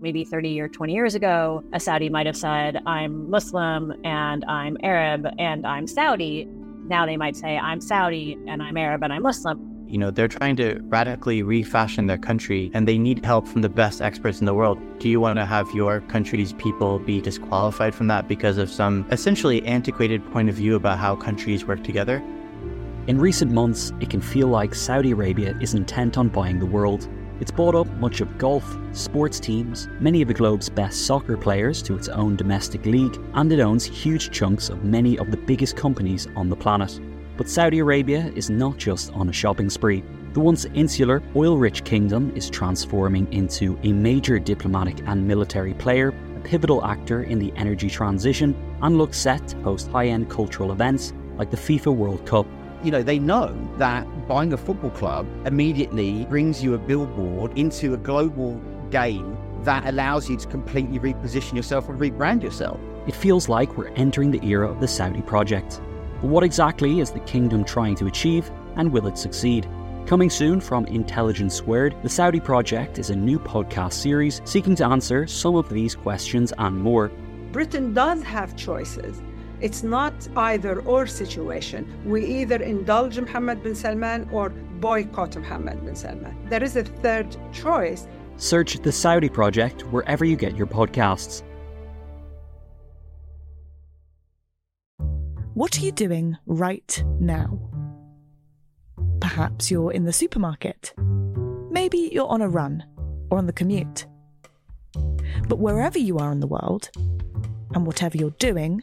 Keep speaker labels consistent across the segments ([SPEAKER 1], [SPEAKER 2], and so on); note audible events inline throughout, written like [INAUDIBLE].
[SPEAKER 1] maybe 30 or 20 years ago, a Saudi might have said, I'm Muslim and I'm Arab and I'm Saudi. Now they might say, I'm Saudi and I'm Arab and I'm Muslim.
[SPEAKER 2] You know, they're trying to radically refashion their country and they need help from the best experts in the world. Do you want to have your country's people be disqualified from that because of some essentially antiquated point of view about how countries work together?
[SPEAKER 3] In recent months, it can feel like Saudi Arabia is intent on buying the world. It's bought up much of golf, sports teams, many of the globe's best soccer players to its own domestic league, and it owns huge chunks of many of the biggest companies on the planet. But Saudi Arabia is not just on a shopping spree. The once insular, oil rich kingdom is transforming into a major diplomatic and military player, a pivotal actor in the energy transition, and looks set to host high end cultural events like the FIFA World Cup.
[SPEAKER 4] You know, they know that buying a football club immediately brings you a billboard into a global game that allows you to completely reposition yourself and rebrand yourself.
[SPEAKER 3] It feels like we're entering the era of the Saudi project. But what exactly is the kingdom trying to achieve, and will it succeed? Coming soon from Intelligence Squared, the Saudi Project is a new podcast series seeking to answer some of these questions and more.
[SPEAKER 5] Britain does have choices. It's not either or situation. We either indulge Mohammed bin Salman or boycott Mohammed bin Salman. There is a third choice.
[SPEAKER 3] Search the Saudi Project wherever you get your podcasts.
[SPEAKER 6] What are you doing right now? Perhaps you're in the supermarket. Maybe you're on a run or on the commute. But wherever you are in the world, and whatever you're doing,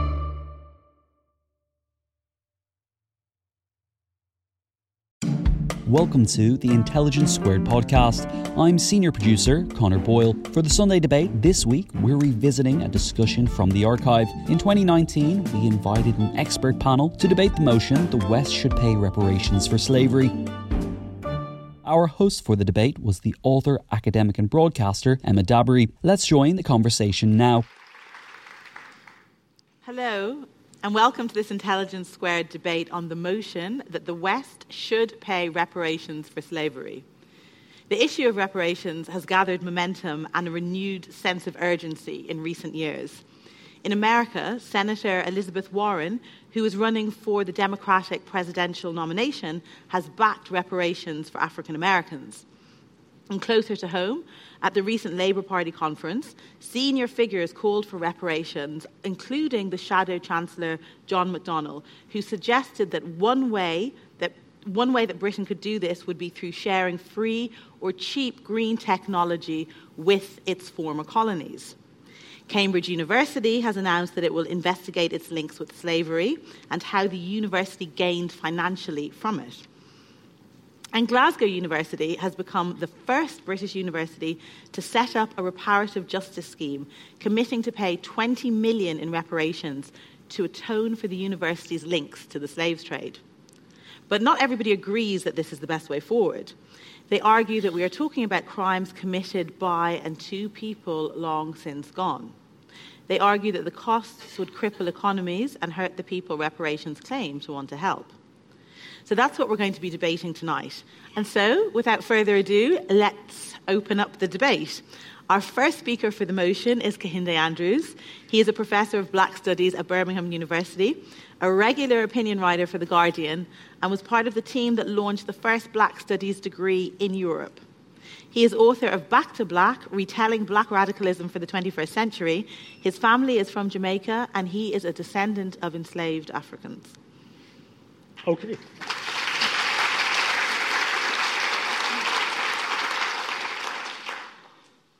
[SPEAKER 3] Welcome to the Intelligence Squared podcast. I'm senior producer Connor Boyle. For the Sunday debate this week, we're revisiting a discussion from the archive. In 2019, we invited an expert panel to debate the motion the West should pay reparations for slavery. Our host for the debate was the author, academic, and broadcaster Emma Dabiri. Let's join the conversation now.
[SPEAKER 7] Hello, and welcome to this Intelligence Squared debate on the motion that the West should pay reparations for slavery. The issue of reparations has gathered momentum and a renewed sense of urgency in recent years. In America, Senator Elizabeth Warren, who is running for the Democratic presidential nomination, has backed reparations for African Americans. And closer to home, at the recent Labour Party conference, senior figures called for reparations, including the Shadow Chancellor John McDonnell, who suggested that one way that one way that Britain could do this would be through sharing free or cheap green technology with its former colonies. Cambridge University has announced that it will investigate its links with slavery and how the university gained financially from it. And Glasgow University has become the first British university to set up a reparative justice scheme, committing to pay 20 million in reparations to atone for the university's links to the slaves trade. But not everybody agrees that this is the best way forward. They argue that we are talking about crimes committed by and to people long since gone. They argue that the costs would cripple economies and hurt the people reparations claim to want to help. So that's what we're going to be debating tonight. And so, without further ado, let's open up the debate. Our first speaker for the motion is Kehinde Andrews. He is a professor of Black Studies at Birmingham University, a regular opinion writer for The Guardian, and was part of the team that launched the first Black Studies degree in Europe. He is author of Back to Black, Retelling Black Radicalism for the 21st Century. His family is from Jamaica, and he is a descendant of enslaved Africans.
[SPEAKER 8] Okay.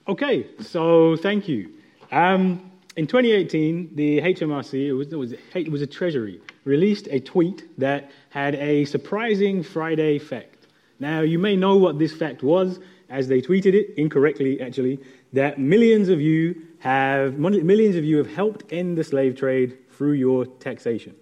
[SPEAKER 8] Okay, so thank you. Um, in 2018, the HMRC, it was, it, was, it was a treasury, released a tweet that had a surprising Friday fact. Now, you may know what this fact was, as they tweeted it, incorrectly actually, that millions of you have, millions of you have helped end the slave trade through your taxation.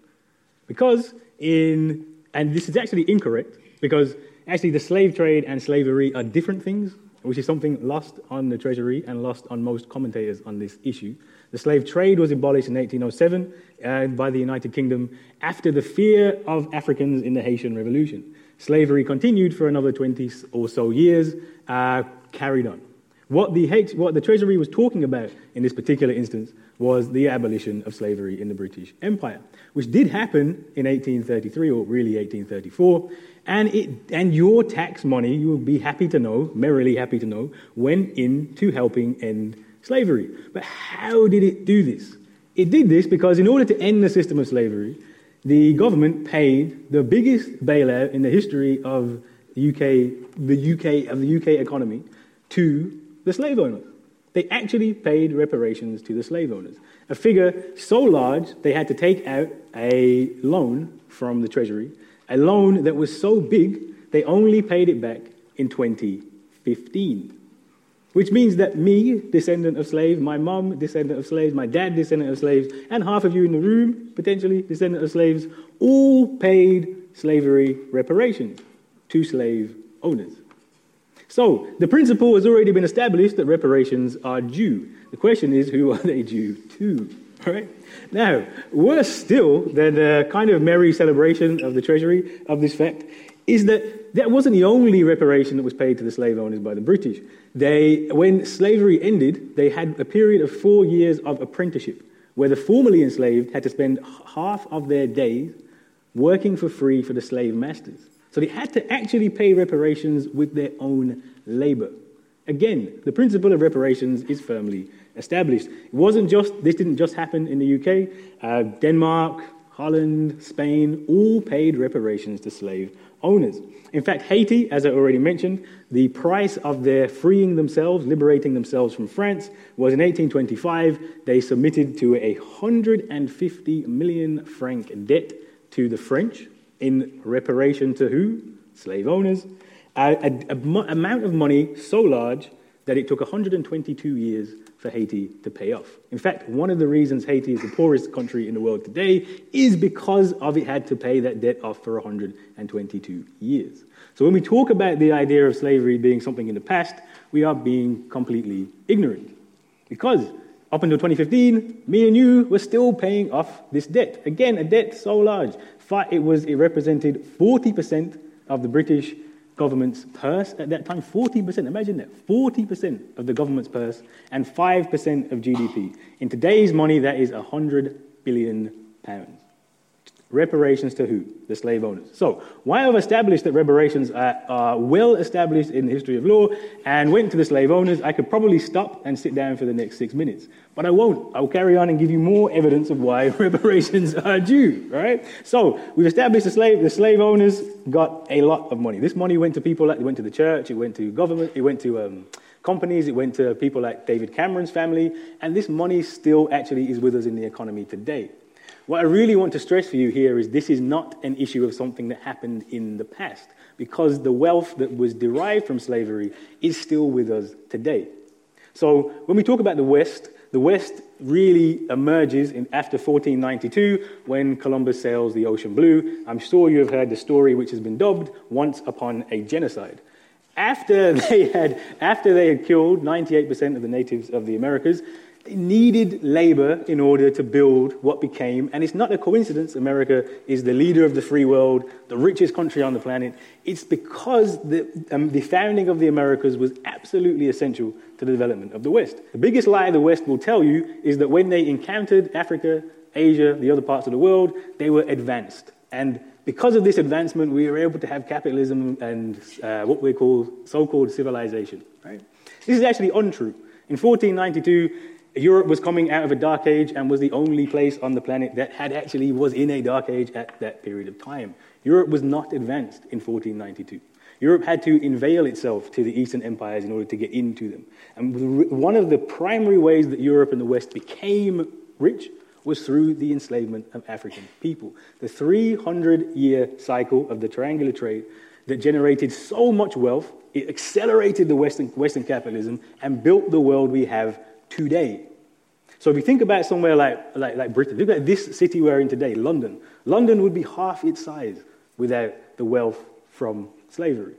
[SPEAKER 8] Because in, and this is actually incorrect, because actually the slave trade and slavery are different things, which is something lost on the Treasury and lost on most commentators on this issue. The slave trade was abolished in 1807 uh, by the United Kingdom after the fear of Africans in the Haitian Revolution. Slavery continued for another 20 or so years, uh, carried on. What the, what the Treasury was talking about in this particular instance was the abolition of slavery in the British Empire, which did happen in 1833 or really 1834. And, it, and your tax money, you will be happy to know, merrily happy to know, went into helping end slavery. But how did it do this? It did this because in order to end the system of slavery, the government paid the biggest bailout in the history of the UK, the UK of the UK economy to the slave owners. They actually paid reparations to the slave owners. A figure so large they had to take out a loan from the Treasury, a loan that was so big they only paid it back in 2015. Which means that me, descendant of slaves, my mom, descendant of slaves, my dad, descendant of slaves, and half of you in the room, potentially descendant of slaves, all paid slavery reparations to slave owners. So the principle has already been established that reparations are due. The question is, who are [LAUGHS] they due to? All right? Now, worse still than the kind of merry celebration of the Treasury of this fact is that that wasn't the only reparation that was paid to the slave owners by the British. They, when slavery ended, they had a period of four years of apprenticeship where the formerly enslaved had to spend half of their days working for free for the slave masters. So they had to actually pay reparations with their own labor. Again, the principle of reparations is firmly established. It wasn't just, this didn't just happen in the UK. Uh, Denmark, Holland, Spain all paid reparations to slave owners. In fact, Haiti, as I already mentioned, the price of their freeing themselves, liberating themselves from France, was in 1825. They submitted to a 150 million franc debt to the French in reparation to who? Slave owners. An amount of money so large that it took 122 years for Haiti to pay off. In fact, one of the reasons Haiti is the poorest country in the world today is because of it had to pay that debt off for 122 years. So when we talk about the idea of slavery being something in the past, we are being completely ignorant. Because up until 2015, me and you were still paying off this debt. Again, a debt so large it was it represented 40% of the British government's purse at that time. 40%, imagine that. 40% of the government's purse and 5% of GDP. In today's money, that is 100 billion pounds. Reparations to who? The slave owners. So, why I've established that reparations are, are, well established in the history of law and went to the slave owners, I could probably stop and sit down for the next six minutes. But I won't. I'll carry on and give you more evidence of why [LAUGHS] reparations are due, right? So, we've established the slave, the slave owners got a lot of money. This money went to people like, it went to the church, it went to government, it went to um, companies, it went to people like David Cameron's family, and this money still actually is with us in the economy today. What I really want to stress for you here is this is not an issue of something that happened in the past, because the wealth that was derived from slavery is still with us today. So when we talk about the West, the West really emerges in, after 1492 when Columbus sails the ocean blue. I'm sure you have heard the story which has been dubbed Once Upon a Genocide. After [LAUGHS] they had, after they had killed 98% of the natives of the Americas, needed labor in order to build what became, and it's not a coincidence, America is the leader of the free world, the richest country on the planet. It's because the, um, the founding of the Americas was absolutely essential to the development of the West. The biggest lie the West will tell you is that when they encountered Africa, Asia, the other parts of the world, they were advanced. And because of this advancement, we were able to have capitalism and uh, what we call so called civilization. Right? This is actually untrue. In 1492, Europe was coming out of a dark age and was the only place on the planet that had actually was in a dark age at that period of time. Europe was not advanced in 1492. Europe had to unveil itself to the Eastern empires in order to get into them. And one of the primary ways that Europe and the West became rich was through the enslavement of African people. The 300 year cycle of the triangular trade that generated so much wealth, it accelerated the Western, Western capitalism and built the world we have today. So if you think about somewhere like, like, like Britain, look at this city we're in today, London. London would be half its size without the wealth from slavery.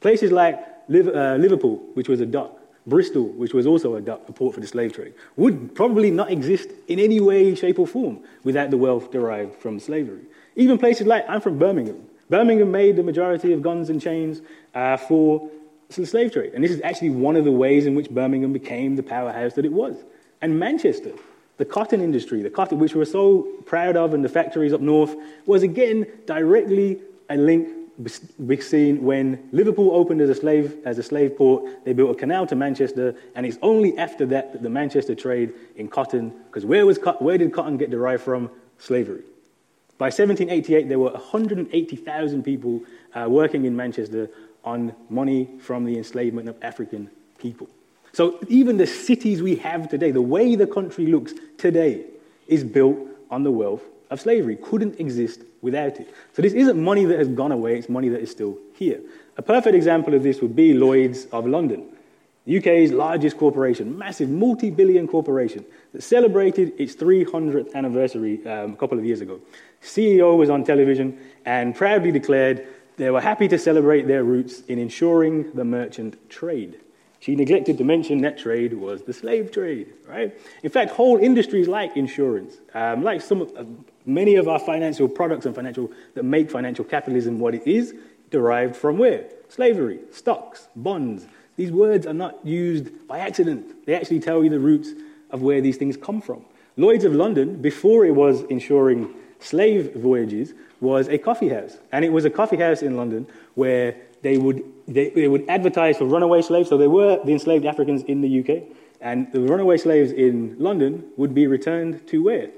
[SPEAKER 8] Places like uh, Liverpool, which was a dock, Bristol, which was also a, dock, a port for the slave trade, would probably not exist in any way, shape, or form without the wealth derived from slavery. Even places like, I'm from Birmingham. Birmingham made the majority of guns and chains uh, for the slave trade. And this is actually one of the ways in which Birmingham became the powerhouse that it was. And Manchester, the cotton industry, the cotton which we're so proud of, and the factories up north, was again directly a link we've seen when Liverpool opened as a slave as a slave port. They built a canal to Manchester, and it's only after that that the Manchester trade in cotton, because where was where did cotton get derived from? Slavery. By 1788, there were 180,000 people uh, working in Manchester on money from the enslavement of African people. So even the cities we have today, the way the country looks today, is built on the wealth of slavery. Couldn't exist without it. So this isn't money that has gone away, it's money that is still here. A perfect example of this would be Lloyd's of London, UK's largest corporation, massive multi billion corporation that celebrated its 300th anniversary um, a couple of years ago. CEO was on television and proudly declared they were happy to celebrate their roots in ensuring the merchant trade. She neglected to mention that trade was the slave trade, right? In fact, whole industries like insurance, um, like some of, uh, many of our financial products and financial that make financial capitalism what it is, derived from where? Slavery, stocks, bonds. These words are not used by accident. They actually tell you the roots of where these things come from. Lloyd's of London, before it was insuring slave voyages, was a coffee house. And it was a coffee house in London where they would, they, they would advertise for runaway slaves. So they were the enslaved Africans in the UK. And the runaway slaves in London would be returned to where?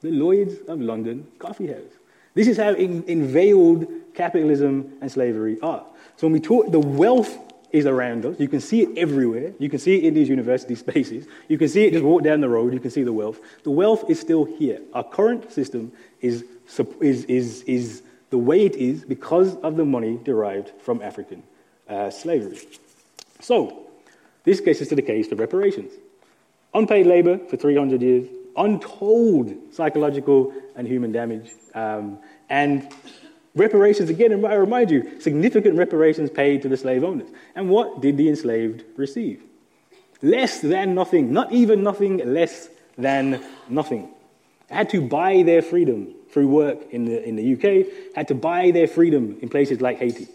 [SPEAKER 8] The Lloyds of London coffee house. This is how in, unveiled capitalism and slavery are. So when we talk, the wealth is around us. You can see it everywhere. You can see it in these university [LAUGHS] spaces. You can see it just walk down the road. You can see the wealth. The wealth is still here. Our current system is, is, is, is the way it is because of the money derived from African uh, slavery. So, this gets us to the case for reparations. Unpaid labor for 300 years, untold psychological and human damage, um, and reparations, again, and I remind you, significant reparations paid to the slave owners. And what did the enslaved receive? Less than nothing, not even nothing, less than nothing. They had to buy their freedom through work in the, in the UK, had to buy their freedom in places like Haiti.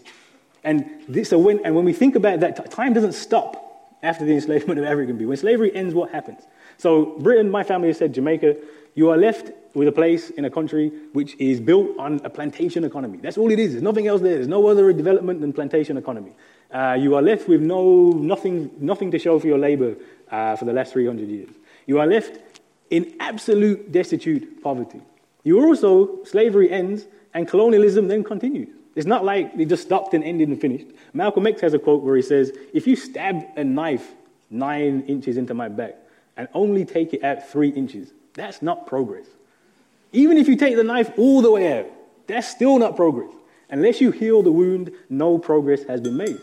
[SPEAKER 8] And, this, so when, and when we think about that, time doesn't stop after the enslavement of African people. When slavery ends, what happens? So, Britain, my family has said, Jamaica, you are left with a place in a country which is built on a plantation economy. That's all it is. There's nothing else there. There's no other development than plantation economy. Uh, you are left with no, nothing, nothing to show for your labor uh, for the last 300 years. You are left in absolute destitute poverty. You also, slavery ends and colonialism then continues. It's not like they just stopped and ended and finished. Malcolm X has a quote where he says, If you stab a knife nine inches into my back and only take it out three inches, that's not progress. Even if you take the knife all the way out, that's still not progress. Unless you heal the wound, no progress has been made.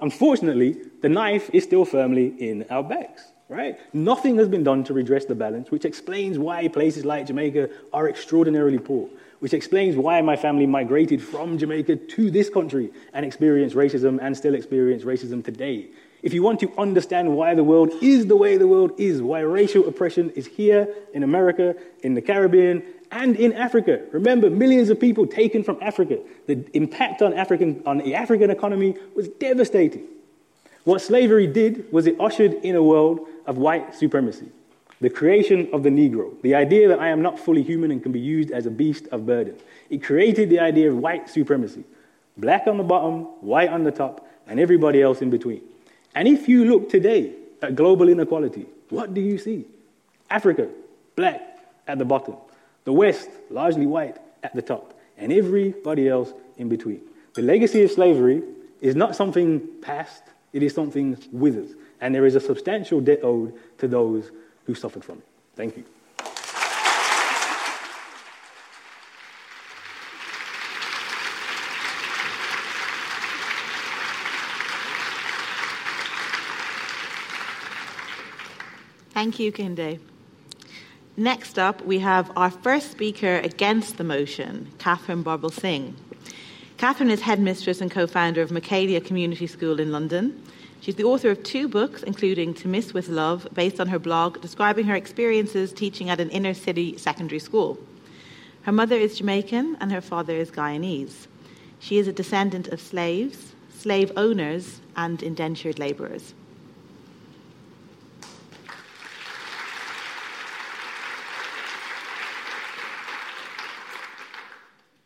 [SPEAKER 8] Unfortunately, the knife is still firmly in our backs right? Nothing has been done to redress the balance, which explains why places like Jamaica are extraordinarily poor, which explains why my family migrated from Jamaica to this country and experienced racism and still experience racism today. If you want to understand why the world is the way the world is, why racial oppression is here in America, in the Caribbean, and in Africa. Remember, millions of people taken from Africa. The impact on, African, on the African economy was devastating. What slavery did was it ushered in a world of white supremacy, the creation of the Negro, the idea that I am not fully human and can be used as a beast of burden. It created the idea of white supremacy black on the bottom, white on the top, and everybody else in between. And if you look today at global inequality, what do you see? Africa, black at the bottom. The West, largely white at the top. And everybody else in between. The legacy of slavery is not something past, it is something with us. And there is a substantial debt owed to those who suffered from it. Thank you.
[SPEAKER 7] Thank you, Kehinde. Next up, we have our first speaker against the motion, Catherine Barbel Singh. Katharine is headmistress and co founder of Michaela Community School in London. She's the author of two books, including To Miss with Love, based on her blog describing her experiences teaching at an inner city secondary school. Her mother is Jamaican and her father is Guyanese. She is a descendant of slaves, slave owners, and indentured labourers.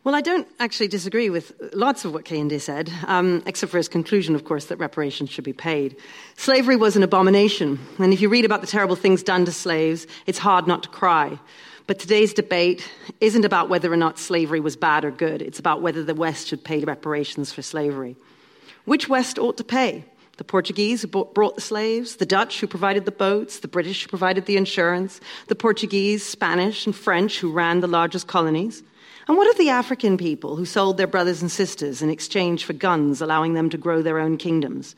[SPEAKER 9] Well, I don't actually disagree with lots of what Kehinde said, um, except for his conclusion, of course, that reparations should be paid. Slavery was an abomination, and if you read about the terrible things done to slaves, it's hard not to cry. But today's debate isn't about whether or not slavery was bad or good, it's about whether the West should pay reparations for slavery. Which West ought to pay? The Portuguese who brought the slaves, the Dutch who provided the boats, the British who provided the insurance, the Portuguese, Spanish, and French who ran the largest colonies. And what of the African people who sold their brothers and sisters in exchange for guns, allowing them to grow their own kingdoms?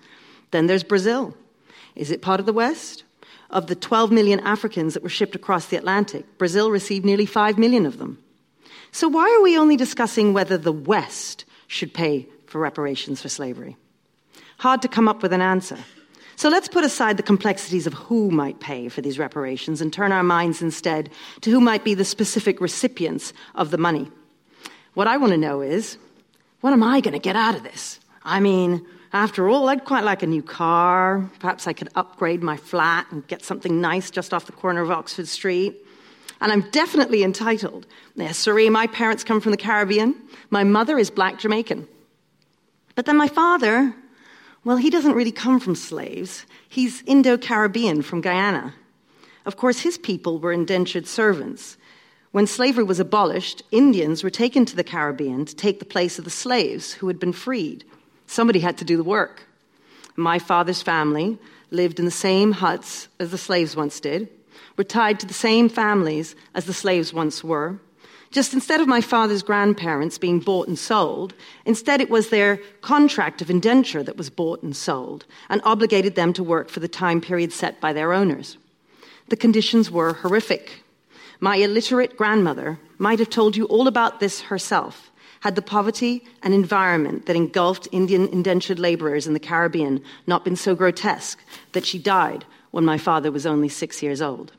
[SPEAKER 9] Then there's Brazil. Is it part of the West? Of the 12 million Africans that were shipped across the Atlantic, Brazil received nearly 5 million of them. So why are we only discussing whether the West should pay for reparations for slavery? Hard to come up with an answer. So let's put aside the complexities of who might pay for these reparations and turn our minds instead to who might be the specific recipients of the money. What I want to know is what am I going to get out of this? I mean, after all, I'd quite like a new car. Perhaps I could upgrade my flat and get something nice just off the corner of Oxford Street. And I'm definitely entitled. Yes, sorry, my parents come from the Caribbean. My mother is black Jamaican. But then my father, well, he doesn't really come from slaves. He's Indo Caribbean from Guyana. Of course, his people were indentured servants. When slavery was abolished, Indians were taken to the Caribbean to take the place of the slaves who had been freed. Somebody had to do the work. My father's family lived in the same huts as the slaves once did, were tied to the same families as the slaves once were, just instead of my father's grandparents being bought and sold, instead it was their contract of indenture that was bought and sold and obligated them to work for the time period set by their owners. The conditions were horrific. My illiterate grandmother might have told you all about this herself had the poverty and environment that engulfed Indian indentured laborers in the Caribbean not been so grotesque that she died when my father was only six years old.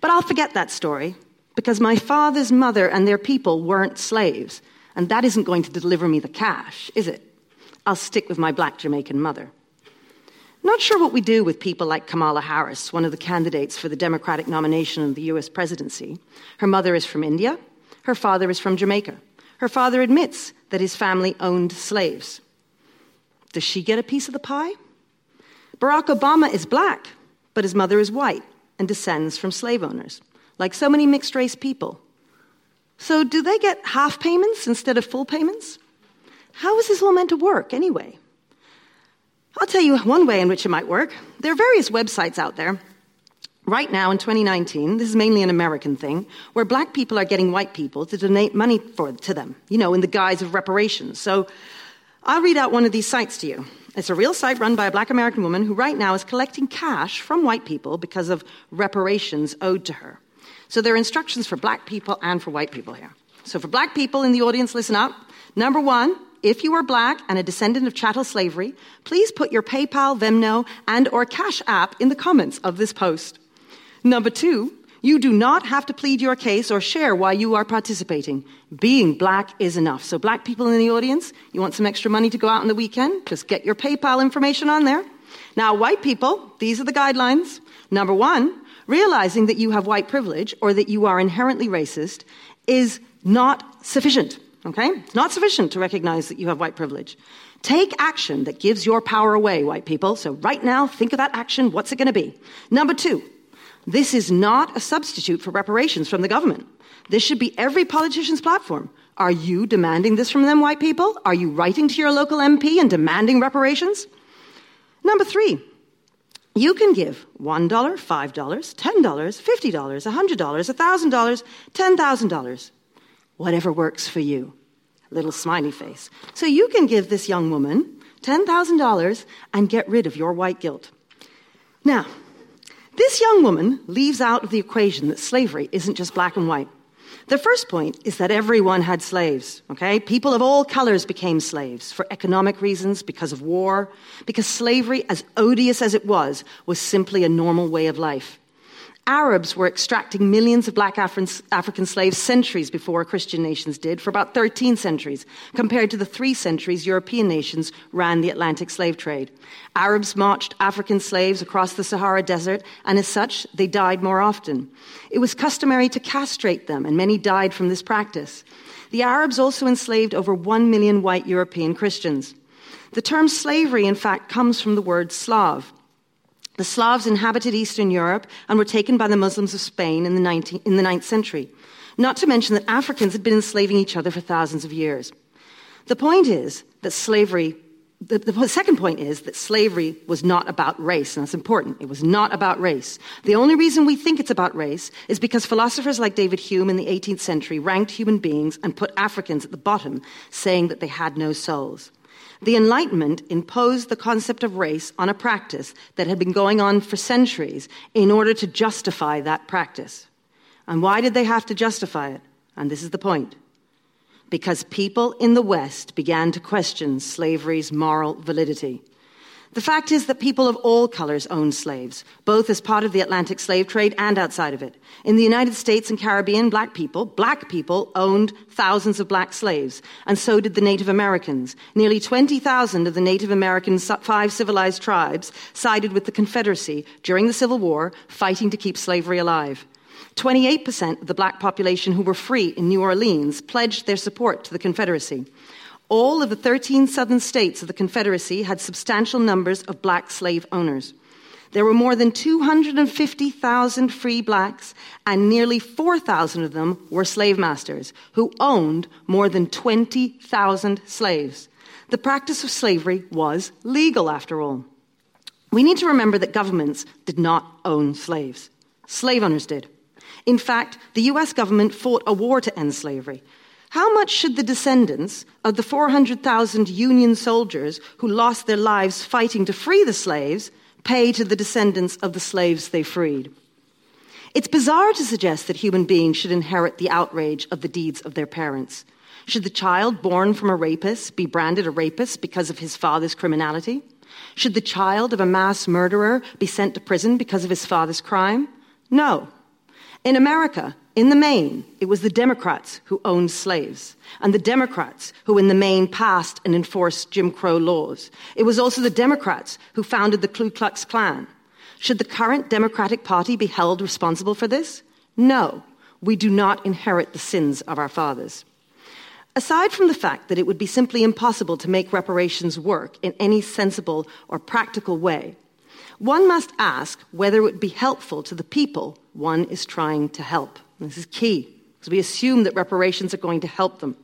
[SPEAKER 9] But I'll forget that story because my father's mother and their people weren't slaves, and that isn't going to deliver me the cash, is it? I'll stick with my black Jamaican mother. Not sure what we do with people like Kamala Harris, one of the candidates for the Democratic nomination of the US presidency. Her mother is from India, her father is from Jamaica. Her father admits that his family owned slaves. Does she get a piece of the pie? Barack Obama is black, but his mother is white and descends from slave owners like so many mixed race people. So, do they get half payments instead of full payments? How is this all meant to work anyway? I'll tell you one way in which it might work. There are various websites out there. Right now in 2019, this is mainly an American thing, where black people are getting white people to donate money for, to them, you know, in the guise of reparations. So I'll read out one of these sites to you. It's a real site run by a black American woman who right now is collecting cash from white people because of reparations owed to her. So there are instructions for black people and for white people here. So for black people in the audience, listen up. Number one, if you are black and a descendant of chattel slavery, please put your PayPal, Venmo, and or Cash App in the comments of this post. Number two, you do not have to plead your case or share why you are participating. Being black is enough. So black people in the audience, you want some extra money to go out on the weekend? Just get your PayPal information on there. Now, white people, these are the guidelines. Number one, realizing that you have white privilege or that you are inherently racist is not sufficient. Okay? It's not sufficient to recognize that you have white privilege. Take action that gives your power away, white people. So, right now, think of that action. What's it going to be? Number two, This is not a substitute for reparations from the government. This should be every politician's platform. Are you demanding this from them, white people? Are you writing to your local MP and demanding reparations? Number three, you can give $1, $5, $10, $50, $100, $1,000, $10,000, whatever works for you. Little smiley face. So you can give this young woman $10,000 and get rid of your white guilt. Now, this young woman leaves out of the equation that slavery isn't just black and white. The first point is that everyone had slaves, okay? People of all colors became slaves for economic reasons, because of war, because slavery, as odious as it was, was simply a normal way of life. Arabs were extracting millions of black African slaves centuries before Christian nations did, for about 13 centuries, compared to the three centuries European nations ran the Atlantic slave trade. Arabs marched African slaves across the Sahara Desert, and as such, they died more often. It was customary to castrate them, and many died from this practice. The Arabs also enslaved over 1 million white European Christians. The term slavery, in fact, comes from the word Slav. The Slavs inhabited Eastern Europe and were taken by the Muslims of Spain in the, 19, in the 9th century. Not to mention that Africans had been enslaving each other for thousands of years. The point is that slavery, the, the, second point is that slavery was not about race, and that's important. It was not about race. The only reason we think it's about race is because philosophers like David Hume in the 18th century ranked human beings and put Africans at the bottom, saying that they had no souls. The Enlightenment imposed the concept of race on a practice that had been going on for centuries in order to justify that practice. And why did they have to justify it? And this is the point. Because people in the West began to question slavery's moral validity. The fact is that people of all colors owned slaves, both as part of the Atlantic slave trade and outside of it. In the United States and Caribbean, black people, black people owned thousands of black slaves, and so did the Native Americans. Nearly 20,000 of the Native American five civilized tribes sided with the Confederacy during the Civil War, fighting to keep slavery alive. 28% of the black population who were free in New Orleans pledged their support to the Confederacy. All of the 13 southern states of the Confederacy had substantial numbers of black slave owners. There were more than 250,000 free blacks, and nearly 4,000 of them were slave masters who owned more than 20,000 slaves. The practice of slavery was legal, after all. We need to remember that governments did not own slaves, slave owners did. In fact, the US government fought a war to end slavery. How much should the descendants of the 400,000 Union soldiers who lost their lives fighting to free the slaves pay to the descendants of the slaves they freed? It's bizarre to suggest that human beings should inherit the outrage of the deeds of their parents. Should the child born from a rapist be branded a rapist because of his father's criminality? Should the child of a mass murderer be sent to prison because of his father's crime? No. In America, in the main, it was the Democrats who owned slaves, and the Democrats who, in the main, passed and enforced Jim Crow laws. It was also the Democrats who founded the Ku Klux Klan. Should the current Democratic Party be held responsible for this? No, we do not inherit the sins of our fathers. Aside from the fact that it would be simply impossible to make reparations work in any sensible or practical way, one must ask whether it would be helpful to the people one is trying to help. This is key, because we assume that reparations are going to help them.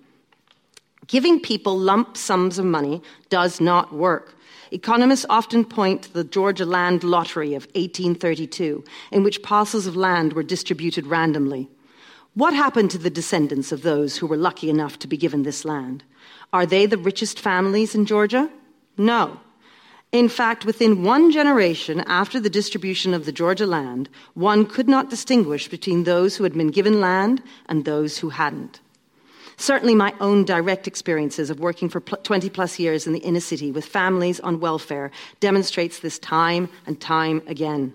[SPEAKER 9] Giving people lump sums of money does not work. Economists often point to the Georgia Land Lottery of 1832, in which parcels of land were distributed randomly. What happened to the descendants of those who were lucky enough to be given this land? Are they the richest families in Georgia? No. In fact, within one generation after the distribution of the Georgia land, one could not distinguish between those who had been given land and those who hadn't. Certainly, my own direct experiences of working for 20 plus years in the inner city with families on welfare demonstrates this time and time again.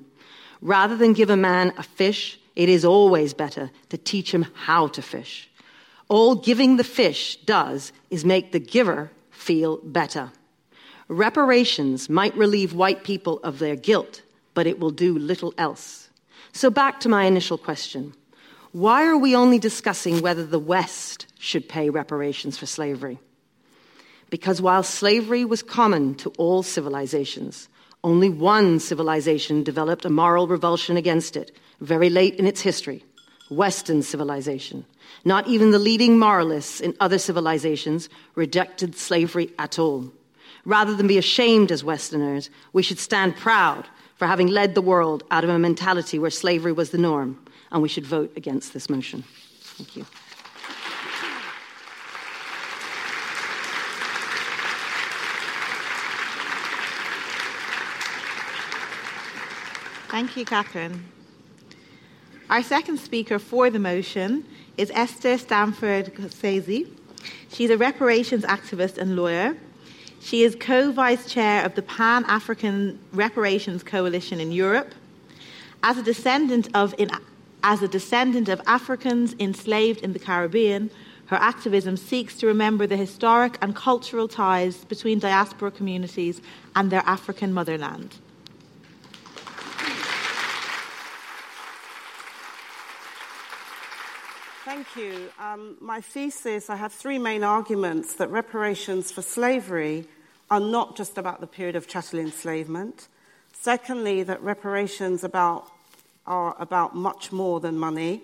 [SPEAKER 9] Rather than give a man a fish, it is always better to teach him how to fish. All giving the fish does is make the giver feel better. Reparations might relieve white people of their guilt, but it will do little else. So, back to my initial question why are we only discussing whether the West should pay reparations for slavery? Because while slavery was common to all civilizations, Only one civilization developed a moral revulsion against it, very late in its history Western civilization. Not even the leading moralists in other civilizations rejected slavery at all. Rather than be ashamed as Westerners, we should stand proud for having led the world out of a mentality where slavery was the norm, and we should vote against this motion. Thank you.
[SPEAKER 7] Thank you, Katharine. Our second speaker for the motion is Esther Stanford Xosei. She's a reparations activist and lawyer. She is co vice chair of the Pan African Reparations Coalition in Europe. As a descendant of in, as a descendant of Africans enslaved in the Caribbean, her activism seeks to remember the historic and cultural ties between diaspora communities and their African motherland.
[SPEAKER 10] Thank you. Um, my thesis I have three main arguments that reparations for slavery are not just about the period of chattel enslavement. Secondly, that reparations about, are about much more than money.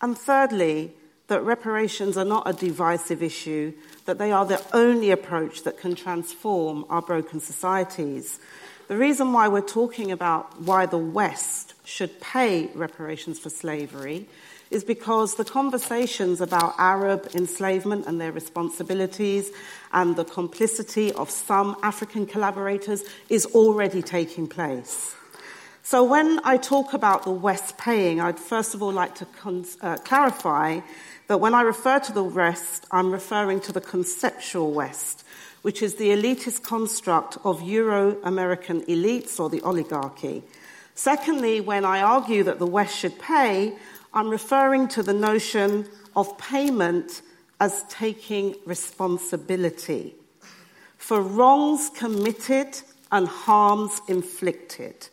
[SPEAKER 10] And thirdly, that reparations are not a divisive issue, that they are the only approach that can transform our broken societies. The reason why we're talking about why the West should pay reparations for slavery is because the conversations about Arab enslavement and their responsibilities and the complicity of some African collaborators is already taking place. So, when I talk about the West paying, I'd first of all like to con- uh, clarify that when I refer to the West, I'm referring to the conceptual West, which is the elitist construct of Euro American elites or the oligarchy. Secondly, when I argue that the West should pay, I'm referring to the notion of payment as taking responsibility for wrongs committed and harms inflicted.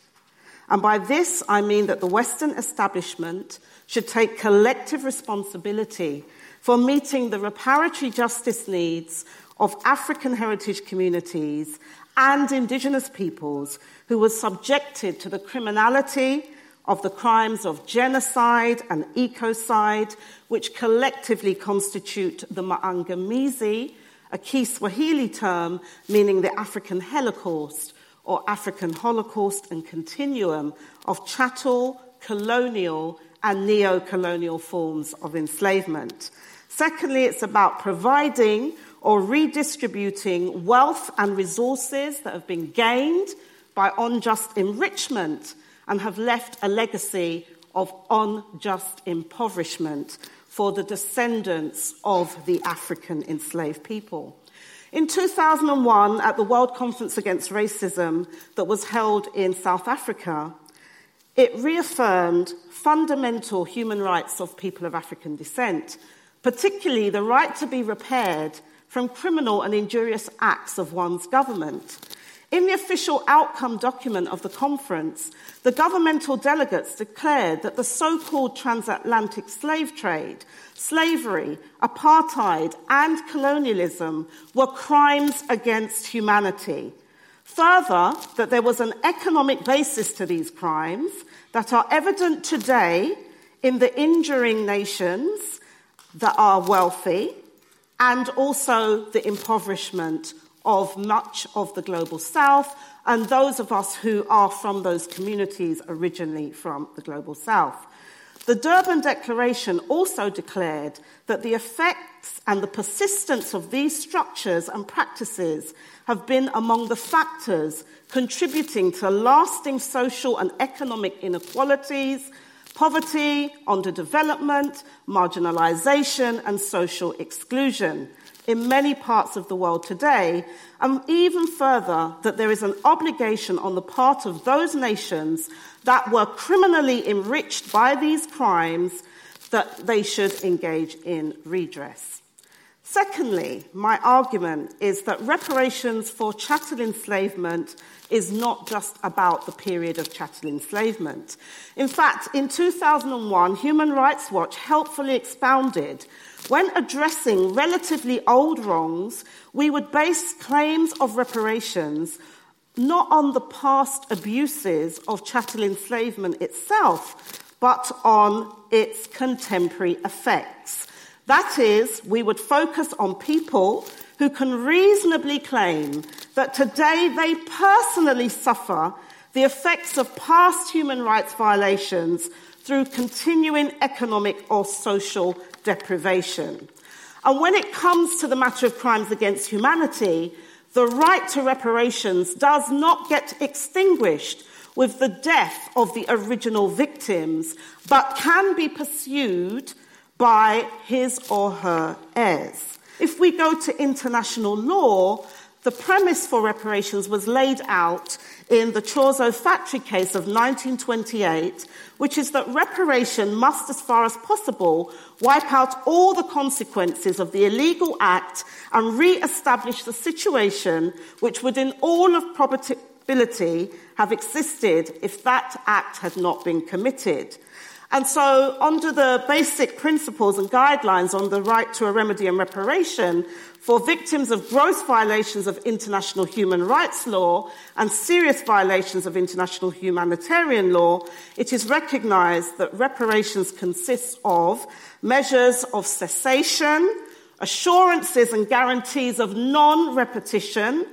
[SPEAKER 10] And by this, I mean that the Western establishment should take collective responsibility for meeting the reparatory justice needs of African heritage communities and indigenous peoples who were subjected to the criminality of the crimes of genocide and ecocide, which collectively constitute the Maangamizi, a Kiswahili term meaning the African Holocaust or African Holocaust and continuum of chattel, colonial, and neo colonial forms of enslavement. Secondly, it's about providing or redistributing wealth and resources that have been gained by unjust enrichment and have left a legacy of unjust impoverishment for the descendants of the African enslaved people. In 2001, at the World Conference Against Racism that was held in South Africa, it reaffirmed fundamental human rights of people of African descent, particularly the right to be repaired from criminal and injurious acts of one's government. In the official outcome document of the conference, the governmental delegates declared that the so called transatlantic slave trade, slavery, apartheid, and colonialism were crimes against humanity. Further, that there was an economic basis to these crimes that are evident today in the injuring nations that are wealthy and also the impoverishment of much of the global south and those of us who are from those communities originally from the global south. The Durban Declaration also declared that the effects and the persistence of these structures and practices have been among the factors contributing to lasting social and economic inequalities, poverty, underdevelopment, marginalization, and social exclusion in many parts of the world today, and even further, that there is an obligation on the part of those nations that were criminally enriched by these crimes that they should engage in redress. Secondly, my argument is that reparations for chattel enslavement is not just about the period of chattel enslavement. In fact, in 2001, Human Rights Watch helpfully expounded when addressing relatively old wrongs, we would base claims of reparations not on the past abuses of chattel enslavement itself, but on its contemporary effects. That is, we would focus on people who can reasonably claim that today they personally suffer the effects of past human rights violations through continuing economic or social deprivation. And when it comes to the matter of crimes against humanity, the right to reparations does not get extinguished with the death of the original victims, but can be pursued by his or her heirs. If we go to international law, the premise for reparations was laid out in the Chorzów factory case of 1928, which is that reparation must, as far as possible, wipe out all the consequences of the illegal act and re establish the situation which would, in all of probability, have existed if that act had not been committed. And so, under the basic principles and guidelines on the right to a remedy and reparation for victims of gross violations of international human rights law and serious violations of international humanitarian law, it is recognized that reparations consist of measures of cessation, assurances and guarantees of non repetition,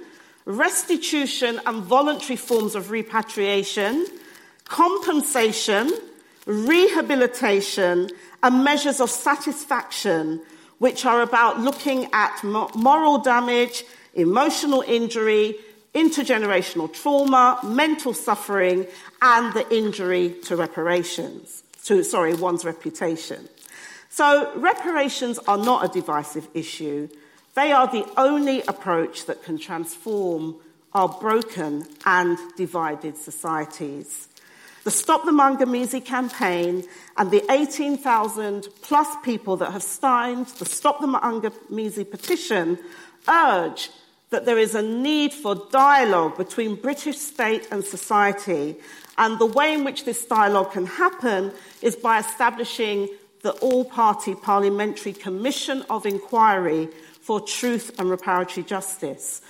[SPEAKER 10] restitution and voluntary forms of repatriation, compensation, rehabilitation, and measures of satisfaction, which are about looking at moral damage, emotional injury, intergenerational trauma, mental suffering, and the injury to reparations, to, sorry, one's reputation. So, reparations are not a divisive issue. They are the only approach that can transform our broken and divided societies. The Stop the Maangamizi campaign and the 18,000 plus people that have signed the Stop the Maangamizi petition urge that there is a need for dialogue between British state and society. And the way in which this dialogue can happen is by establishing the all party parliamentary commission of inquiry for truth and reparatory justice,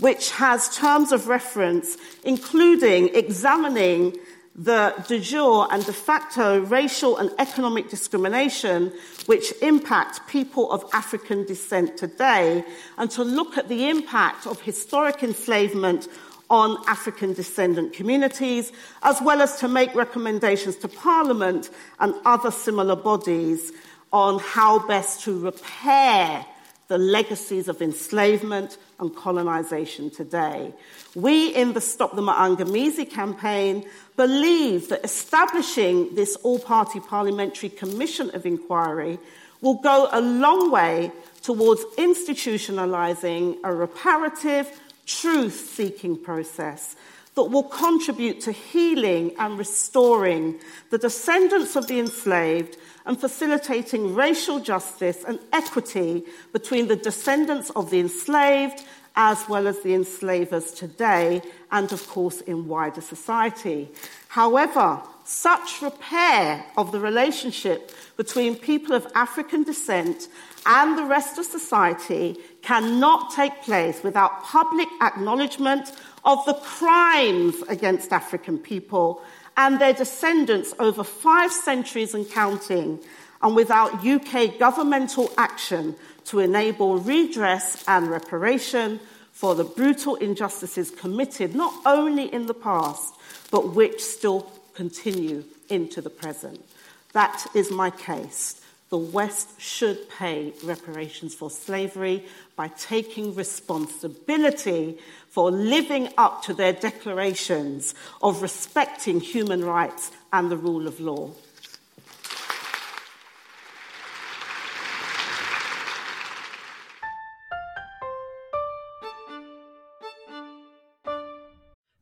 [SPEAKER 10] which has terms of reference including examining the de jure and de facto racial and economic discrimination which impact people of African descent today, and to look at the impact of historic enslavement on African descendant communities, as well as to make recommendations to Parliament and other similar bodies on how best to repair the legacies of enslavement and colonization today. We in the Stop the Maangamizi campaign believe that establishing this all party parliamentary commission of inquiry will go a long way towards institutionalizing a reparative, truth seeking process that will contribute to healing and restoring the descendants of the enslaved and facilitating racial justice and equity between the descendants of the enslaved as well as the enslavers today and, of course, in wider society. However, such repair of the relationship between people of African descent and the rest of society cannot take place without public acknowledgement of the crimes against African people and their descendants over five centuries and counting, and without UK governmental action to enable redress and reparation for the brutal injustices committed not only in the past, but which still continue into the present. That is my case. The West should pay reparations for slavery by taking responsibility for living up to their declarations of respecting human rights and the rule of law.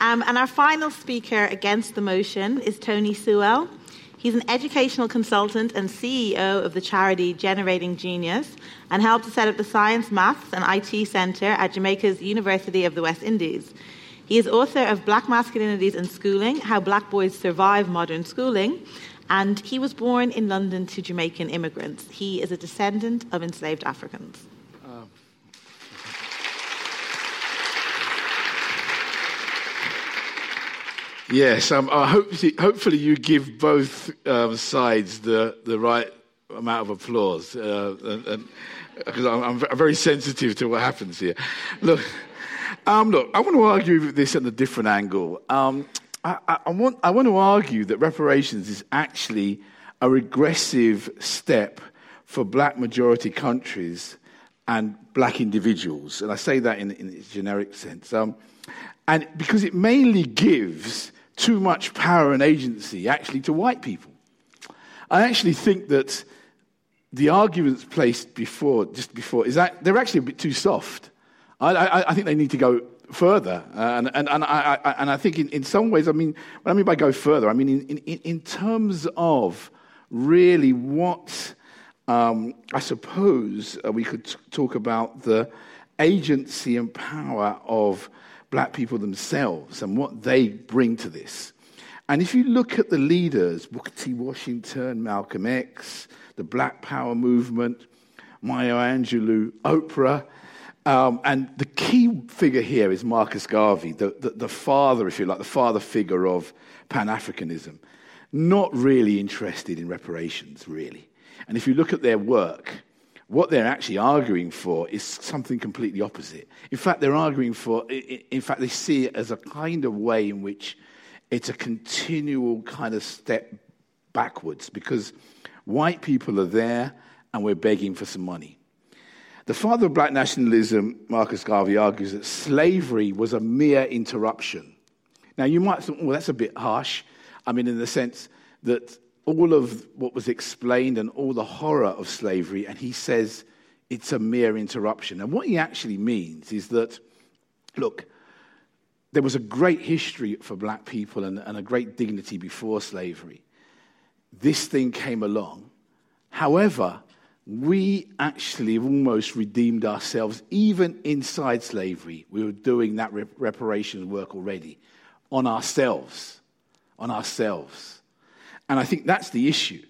[SPEAKER 7] Um, and our final speaker against the motion is Tony Sewell. He's an educational consultant and CEO of the charity Generating Genius and helped to set up the Science, Maths and IT Centre at Jamaica's University of the West Indies. He is author of Black Masculinities in Schooling How Black Boys Survive Modern Schooling, and he was born in London to Jamaican immigrants. He is a descendant of enslaved Africans.
[SPEAKER 11] Yes, um, I hope, hopefully you give both um, sides the, the right amount of applause, because uh, I'm, I'm, very sensitive to what happens here. Look, um, look, I want to argue this at a different angle. Um, I, I, I, want, I want to argue that reparations is actually a regressive step for black majority countries and black individuals. And I say that in, in a generic sense. Um, and because it mainly gives too much power and agency actually to white people. I actually think that the arguments placed before, just before, is that they're actually a bit too soft. I, I, I think they need to go further. Uh, and, and, and, I, I, and I think in, in some ways, I mean, what I mean by go further, I mean in, in, in terms of really what um, I suppose uh, we could t- talk about the agency and power of black people themselves and what they bring to this. And if you look at the leaders, Booker T. Washington, Malcolm X, the Black Power movement, Maya Angelou, Oprah, um, and the key figure here is Marcus Garvey, the, the, the father, if you like, the father figure of Pan Africanism. Not really interested in reparations, really. And if you look at their work, what they're actually arguing for is something completely opposite. In fact, they're arguing for, in fact, they see it as a kind of way in which it's a continual kind of step backwards because white people are there and we're begging for some money. The father of black nationalism, Marcus Garvey, argues that slavery was a mere interruption. Now, you might think, well, that's a bit harsh. I mean, in the sense that all of what was explained and all the horror of slavery, and he says it's a mere interruption. And what he actually means is that, look, there was a great history for black people and, and a great dignity before slavery. This thing came along. However, we actually almost redeemed ourselves, even inside slavery. We were doing that reparations work already on ourselves. On ourselves. And I think that's the issue.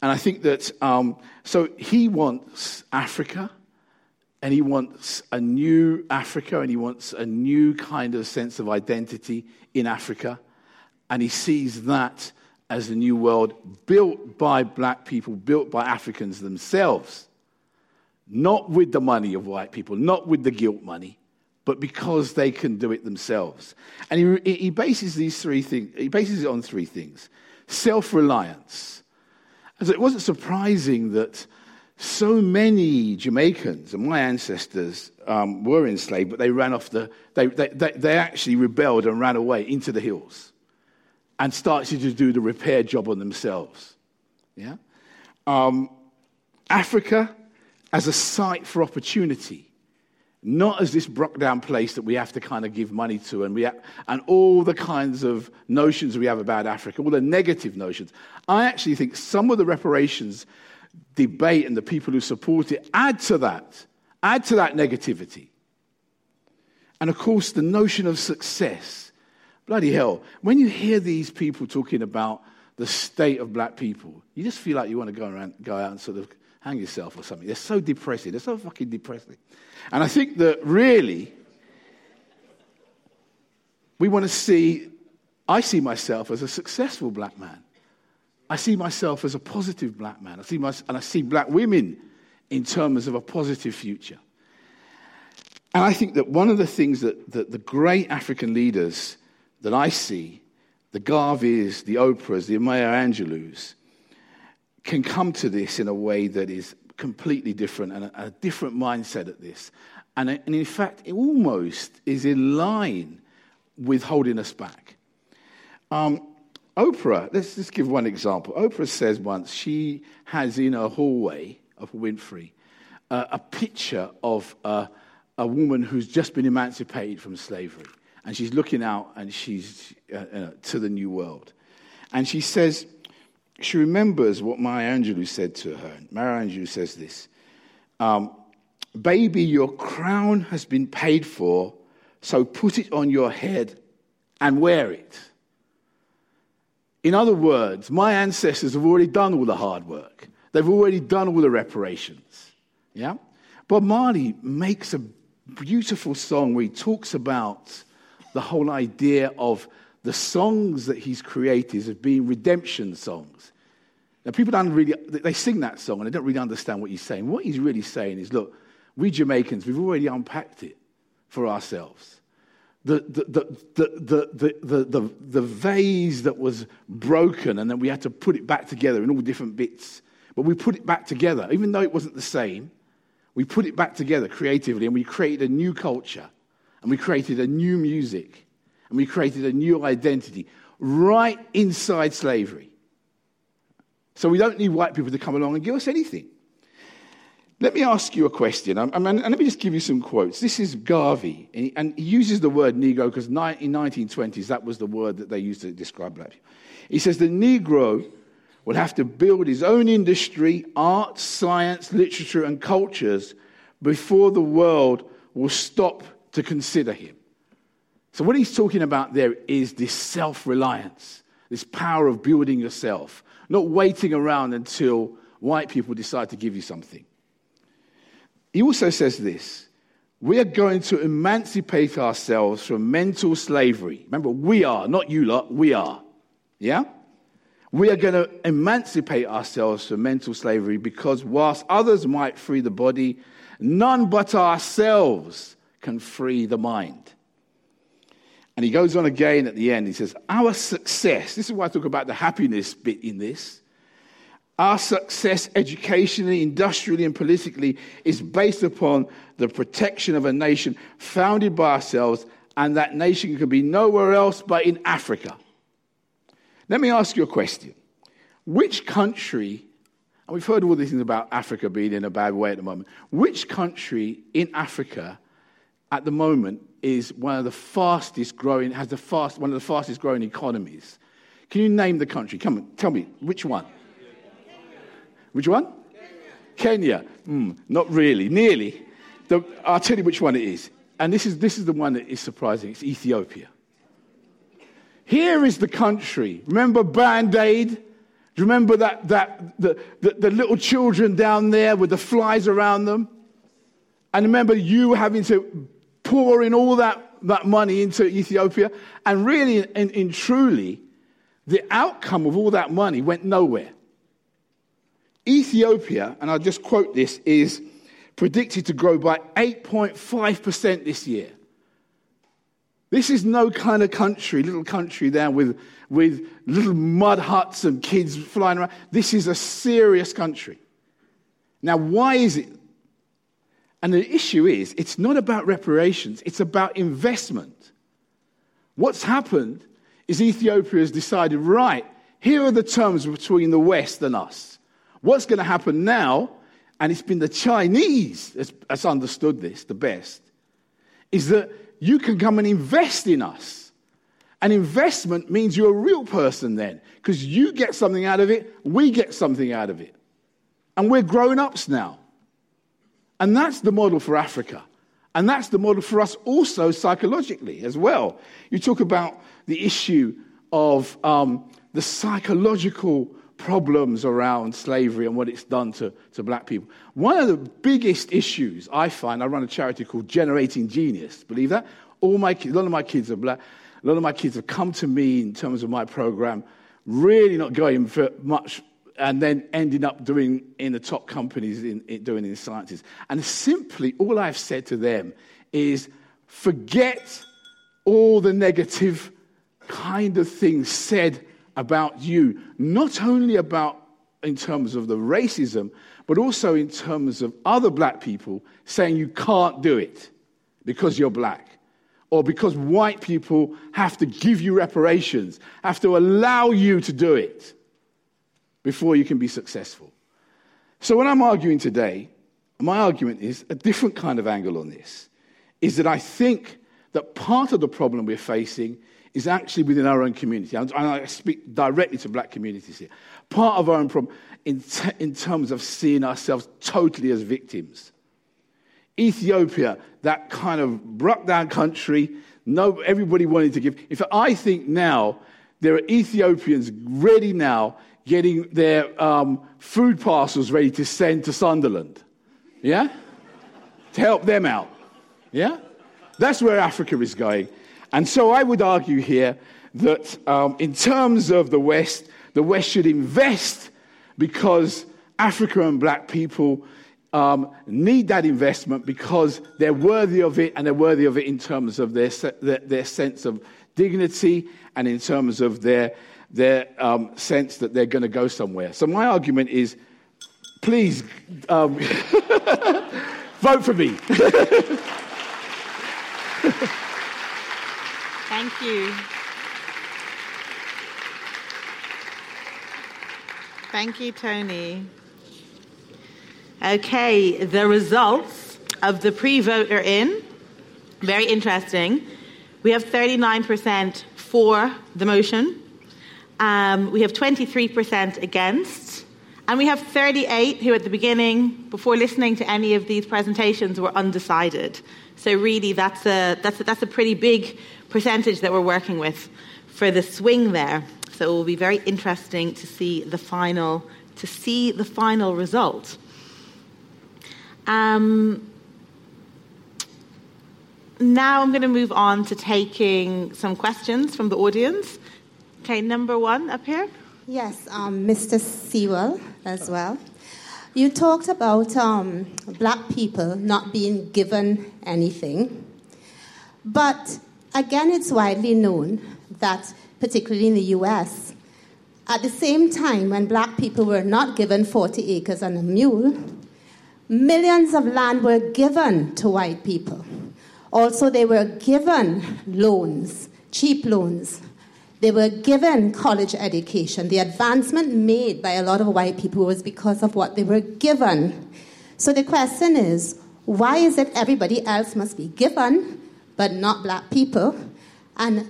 [SPEAKER 11] And I think that, um, so he wants Africa, and he wants a new Africa, and he wants a new kind of sense of identity in Africa. And he sees that as a new world built by black people, built by Africans themselves. Not with the money of white people, not with the guilt money, but because they can do it themselves. And he, he bases these three things, he bases it on three things self reliance. And So it wasn't surprising that so many Jamaicans, and my ancestors um, were enslaved, but they ran off the, they, they, they, they, actually rebelled and ran away into the hills and started to do the repair job on themselves. Yeah? Um, Africa as a site for opportunity not as this broke down place that we have to kind of give money to and, we and all the kinds of notions we have about Africa, all the negative notions. I actually think some of the reparations debate and the people who support it add to that, add to that negativity. And of course, the notion of success. Bloody hell, when you hear these people talking about the state of black people, you just feel like you want to go, around, go out and sort of hang yourself or something. They're so depressing. They're so fucking depressing. And I think that really, we want to see, I see myself as a successful black man. I see myself as a positive black man. I see my, and I see black women in terms of a positive future. And I think that one of the things that, that the great African leaders that I see, the Garveys, the Oprahs, the Maya Angelous, can come to this in a way that is completely different and a, a different mindset at this. And, and in fact, it almost is in line with holding us back. Um, Oprah, let's just give one example. Oprah says once she has in her hallway of Winfrey uh, a picture of uh, a woman who's just been emancipated from slavery. And she's looking out and she's uh, uh to the new world. And she says, she remembers what Maya Angelou said to her. Maya Angelou says this um, Baby, your crown has been paid for, so put it on your head and wear it. In other words, my ancestors have already done all the hard work. They've already done all the reparations. Yeah? Bob Marley makes a beautiful song where he talks about the whole idea of the songs that he's created have been redemption songs. Now, people don't really, they sing that song and they don't really understand what he's saying. What he's really saying is, look, we Jamaicans, we've already unpacked it for ourselves. The, the, the, the, the, the, the, the vase that was broken and then we had to put it back together in all different bits. But we put it back together, even though it wasn't the same. We put it back together creatively and we created a new culture and we created a new music and we created a new identity right inside slavery. So we don't need white people to come along and give us anything. Let me ask you a question, and let me just give you some quotes. This is Garvey, and he uses the word Negro because in 1920s that was the word that they used to describe black people. He says the Negro will have to build his own industry, art, science, literature, and cultures before the world will stop to consider him. So, what he's talking about there is this self reliance, this power of building yourself, not waiting around until white people decide to give you something. He also says this we are going to emancipate ourselves from mental slavery. Remember, we are, not you lot, we are. Yeah? We are going to emancipate ourselves from mental slavery because whilst others might free the body, none but ourselves can free the mind. And he goes on again at the end. He says, Our success, this is why I talk about the happiness bit in this. Our success educationally, industrially, and politically is based upon the protection of a nation founded by ourselves, and that nation can be nowhere else but in Africa. Let me ask you a question. Which country, and we've heard all these things about Africa being in a bad way at the moment, which country in Africa at the moment is one of the fastest growing, has the fast, one of the fastest growing economies? Can you name the country? Come on, tell me, which one? Which one? Kenya. Kenya. Mm, not really. Nearly. The, I'll tell you which one it is. And this is, this is the one that is surprising. It's Ethiopia. Here is the country. Remember Band Aid? Do you remember that, that, the, the, the little children down there with the flies around them? And remember you having to pour in all that, that money into Ethiopia? And really in in truly, the outcome of all that money went nowhere. Ethiopia, and I'll just quote this, is predicted to grow by 8.5% this year. This is no kind of country, little country there with, with little mud huts and kids flying around. This is a serious country. Now, why is it? And the issue is, it's not about reparations, it's about investment. What's happened is Ethiopia has decided, right, here are the terms between the West and us. What's going to happen now, and it's been the Chinese that's, understood this the best, is that you can come and invest in us. And investment means you're a real person then, because you get something out of it, we get something out of it. And we're grown ups now. And that's the model for Africa. And that's the model for us also psychologically as well. You talk about the issue of um, the psychological problems around slavery and what it's done to, to black people. One of the biggest issues I find, I run a charity called Generating Genius. Believe that? All my a lot of my kids are black. A lot of my kids have come to me in terms of my program, really not going for much, and then ending up doing in the top companies in, in doing in sciences. And simply, all I've said to them is forget all the negative kind of things said about you, not only about in terms of the racism, but also in terms of other black people saying you can't do it because you're black. Or because white people have to give you reparations, have to allow you to do it before you can be successful. So, when I'm arguing today, my argument is a different kind of angle on this is that I think that part of the problem we're facing is actually within our own community. And I speak directly to black communities here. Part of our own problem in, t- in terms of seeing ourselves totally as victims. Ethiopia, that kind of broke down country, no, everybody wanted to give. In fact, I think now there are Ethiopians ready now getting their um, food parcels ready to send to Sunderland. Yeah? to help them out. Yeah? That's where Africa is going. And so I would argue here that um, in terms of the West, the West should invest because Africa and black people um, need that investment because they're worthy of it and they're worthy of it in terms of their, their, their sense of dignity and in terms of their, their um, sense that they're going to go somewhere. So my argument is please um, [LAUGHS] vote for me.
[SPEAKER 7] Thank you. Thank you, Tony. Okay, the results of the pre vote are in. Very interesting. We have 39% for the motion, um, we have 23% against, and we have 38 who, at the beginning, before listening to any of these presentations, were undecided. So, really, that's a, that's a, that's a pretty big percentage that we're working with for the swing there. So, it will be very interesting to see the final, to see the final result. Um, now I'm going to move on to taking some questions from the audience. Okay, number one up here.
[SPEAKER 12] Yes, um, Mr. Sewell as well. You talked about um, black people not being given anything. But again, it's widely known that, particularly in the US, at the same time when black people were not given 40 acres and a mule, Millions of land were given to white people. Also, they were given loans, cheap loans. They were given college education. The advancement made by a lot of white people was because of what they were given. So the question is why is it everybody else must be given, but not black people? And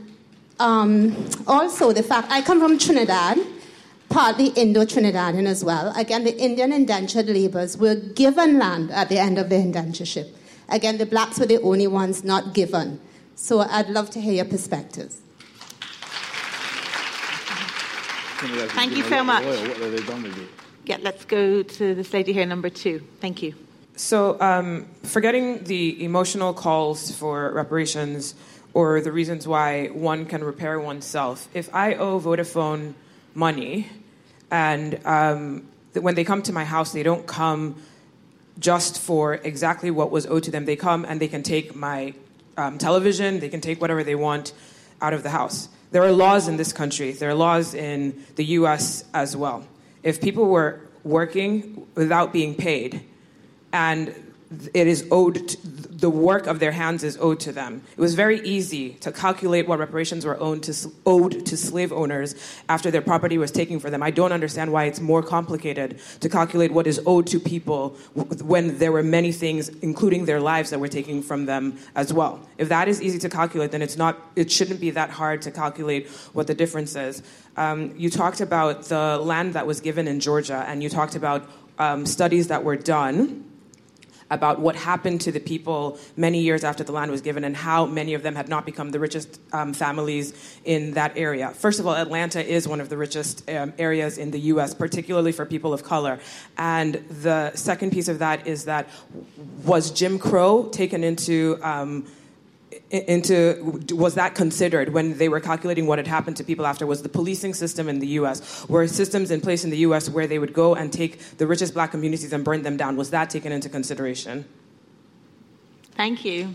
[SPEAKER 12] um, also, the fact I come from Trinidad, partly Indo-Trinidadian as well. Again, the Indian indentured laborers were given land at the end of their indentureship. Again, the blacks were the only ones not given. So I'd love to hear your perspectives.
[SPEAKER 7] Thank you so much. Yeah, let's go to this lady here, number two. Thank you.
[SPEAKER 13] So, um, forgetting the emotional calls for reparations or the reasons why one can repair oneself, if I owe Vodafone money, and um, when they come to my house, they don't come just for exactly what was owed to them. They come and they can take my um, television, they can take whatever they want out of the house. There are laws in this country, there are laws in the US as well. If people were working without being paid and it is owed the work of their hands is owed to them. It was very easy to calculate what reparations were owed to, owed to slave owners after their property was taken from them. I don't understand why it's more complicated to calculate what is owed to people when there were many things, including their lives, that were taken from them as well. If that is easy to calculate, then it's not. It shouldn't be that hard to calculate what the difference is. Um, you talked about the land that was given in Georgia, and you talked about um, studies that were done about what happened to the people many years after the land was given and how many of them had not become the richest um, families in that area. First of all, Atlanta is one of the richest um, areas in the U.S., particularly for people of color. And the second piece of that is that was Jim Crow taken into um, into was that considered when they were calculating what had happened to people after was the policing system in the US were systems in place in the US where they would go and take the richest black communities and burn them down? Was that taken into consideration?
[SPEAKER 7] Thank you.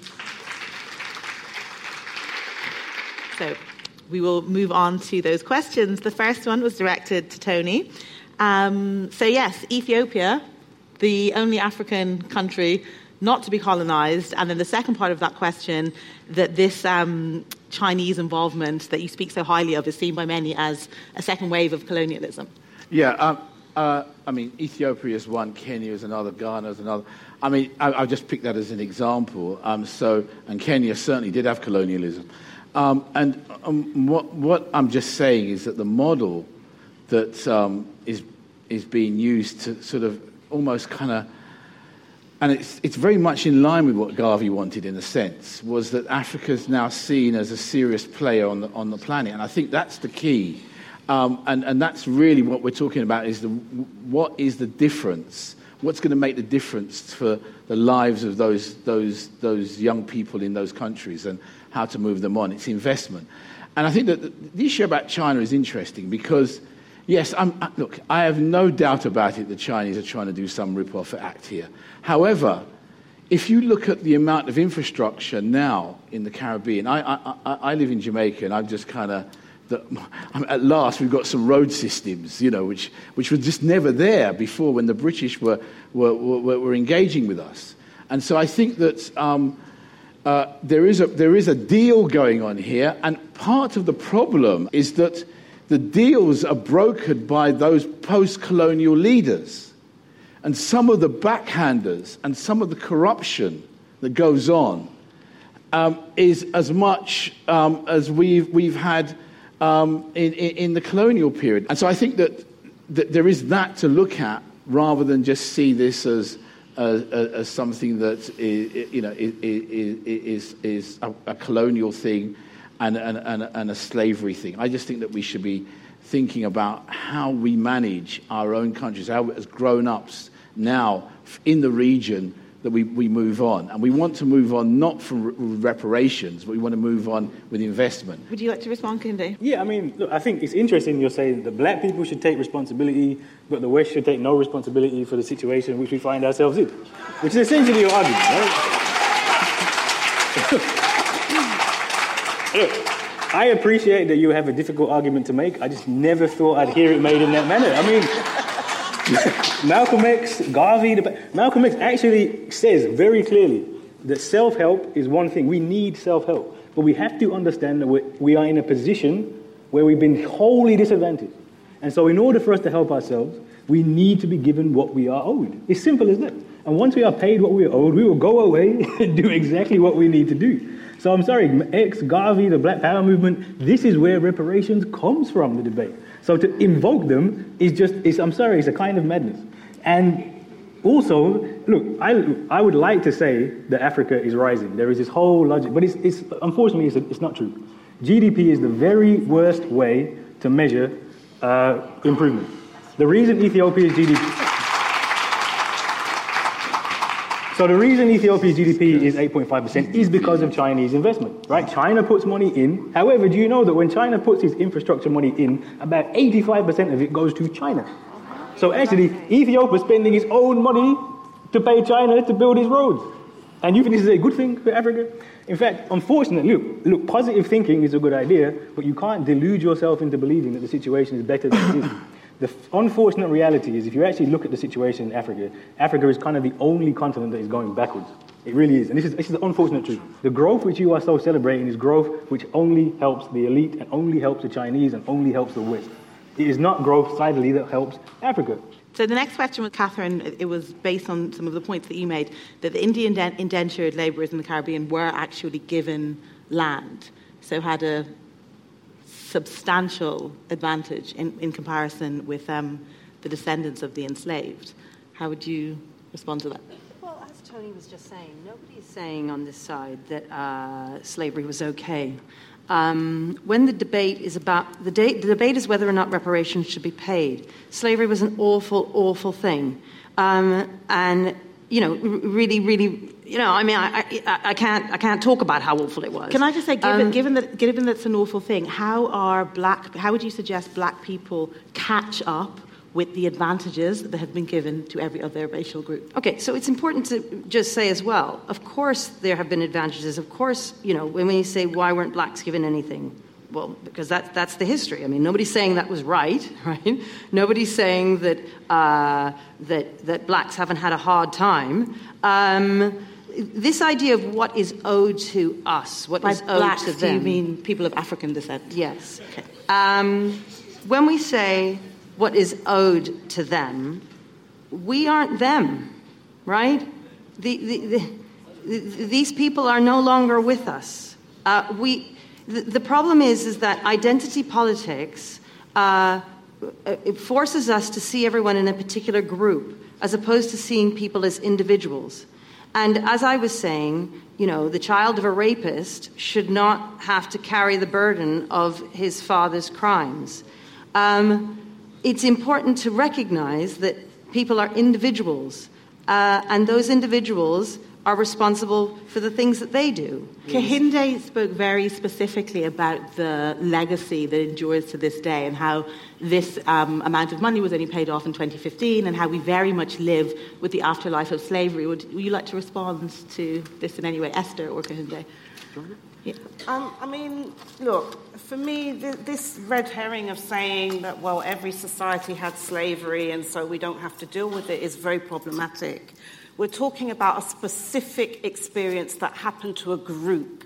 [SPEAKER 7] So we will move on to those questions. The first one was directed to tony. Um, so yes ethiopia the only african country not to be colonized? And then the second part of that question that this um, Chinese involvement that you speak so highly of is seen by many as a second wave of colonialism.
[SPEAKER 11] Yeah, um, uh, I mean, Ethiopia is one, Kenya is another, Ghana is another. I mean, I, will just pick that as an example. Um, so, and Kenya certainly did have colonialism. Um, and um, what, what, I'm just saying is that the model that um, is is being used to sort of almost kind of and it's, it's very much in line with what Garvey wanted in a sense, was that Africa is now seen as a serious player on the, on the planet. And I think that's the key. Um, and, and that's really what we're talking about is the, what is the difference? What's going to make the difference for the lives of those, those, those young people in those countries and how to move them on? It's investment. And I think that the, issue about China is interesting because Yes, I'm, look, I have no doubt about it the Chinese are trying to do some rip-off act here. However, if you look at the amount of infrastructure now in the Caribbean, I, I, I, live in Jamaica and I've just kind of, [LAUGHS] at last we've got some road systems, you know, which, which were just never there before when the British were, were, were, were engaging with us. And so I think that um, uh, there, is a, there is a deal going on here, and part of the problem is that the deals are brokered by those post colonial leaders. And some of the backhanders and some of the corruption that goes on um, is as much um, as we've, we've had um, in, in, the colonial period. And so I think that, that there is that to look at rather than just see this as, as, as something that is, you know, is, is, is a, a colonial thing and, and, and, and a slavery thing. I just think that we should be thinking about how we manage our own countries, how as grown ups now in the region that we, we move on. And we want to move on not from reparations, but we want to move on with investment.
[SPEAKER 7] Would you like to respond, Kehinde?
[SPEAKER 8] Yeah, I mean, look, I think it's interesting you're saying that black people should take responsibility, but the West should take no responsibility for the situation which we find ourselves in, which is essentially your argument, right? [LAUGHS] Look, I appreciate that you have a difficult argument to make. I just never thought I'd hear it made in that manner. I mean, [LAUGHS] Malcolm X, Garvey, Malcolm X actually says very clearly that self help is one thing. We need self help. But we have to understand that we are in a position where we've been wholly disadvantaged. And so, in order for us to help ourselves, we need to be given what we are owed. It's simple as that. And once we are paid what we are owed, we will go away [LAUGHS] and do exactly what we need to do. So I'm sorry, X, Garvey, the Black Power movement, this is where reparations comes from, the debate. So to invoke them is just, is, I'm sorry, it's a kind of madness. And also, look, I, I would like to say that Africa is rising. There is this whole logic, but it's, it's unfortunately, it's, it's not true. GDP is the very worst way to measure uh, improvement. The reason Ethiopia's GDP, so the reason Ethiopia's GDP is 8.5% is because of Chinese investment, right? China puts money in. However, do you know that when China puts its infrastructure money in, about 85% of it goes to China? So actually, Ethiopia spending its own money to pay China to build its roads. And you think this is a good thing for Africa? In fact, unfortunately, look, look, positive thinking is a good idea, but you can't delude yourself into believing that the situation is better than it is. The unfortunate reality is, if you actually look at the situation in Africa, Africa is kind of the only continent that is going backwards. It really is. And this is, this is the unfortunate truth. The growth which you are so celebrating is growth which only helps the elite and only helps the Chinese and only helps the West. It is not growth sidely that helps Africa.
[SPEAKER 7] So the next question with Katharine, it was based on some of the points that you made, that the Indian indentured labourers in the Caribbean were actually given land, so had a substantial advantage in, in comparison with um, the descendants of the enslaved. How would you respond to that?
[SPEAKER 14] Well, as
[SPEAKER 9] Tony was just saying, nobody's saying on this side that uh, slavery was okay. Um, when the debate is about the, de- the, debate is whether or not reparations should be paid. Slavery was an awful, awful thing, um, and you know, really, really, you know, I mean, I, I, I, can't, I can't talk about how awful it was.
[SPEAKER 7] Can I just say, given,
[SPEAKER 9] Um,
[SPEAKER 7] given that, given that's an awful thing, how are black? How would you suggest black people catch up with the advantages that have been given to every other racial group?
[SPEAKER 9] Okay, so it's important to just say as well. Of course, there have been advantages. Of course, you know, when we say why weren't blacks given anything, well, because that, that's the history. I mean, nobody's saying that was right, [LAUGHS] right? Nobody's saying that uh, that that blacks haven't had a hard time. Um, this idea of what is owed to us, what
[SPEAKER 7] By
[SPEAKER 9] is owed
[SPEAKER 7] blacks,
[SPEAKER 9] to
[SPEAKER 7] do
[SPEAKER 9] them.
[SPEAKER 7] you mean people of African descent?
[SPEAKER 9] Yes. Um, when we say what is owed to them, we aren't them, right? The, the, the, the- these people are no longer with us. Uh, we, the, the problem is, is that identity politics uh, it forces us to see everyone in a particular group as opposed to seeing people as individuals. And as I was saying, you know, the child of a rapist should not have to carry the burden of his father's crimes. Um, it's important to recognize that people are individuals, uh, and those individuals are responsible for the things that they do.
[SPEAKER 7] Kehinde spoke very specifically about the legacy that endures to this day and how this um, amount of money was only paid off in 2015 and how we very much live with the afterlife of slavery. Would, would you like to respond to this in any way, Esther or Kehinde? Yeah.
[SPEAKER 10] Um, I mean, look, for me, th- this red herring of saying that, well, every society had slavery and so we don't have to deal with it is very problematic. We're talking about a specific experience that happened to a group.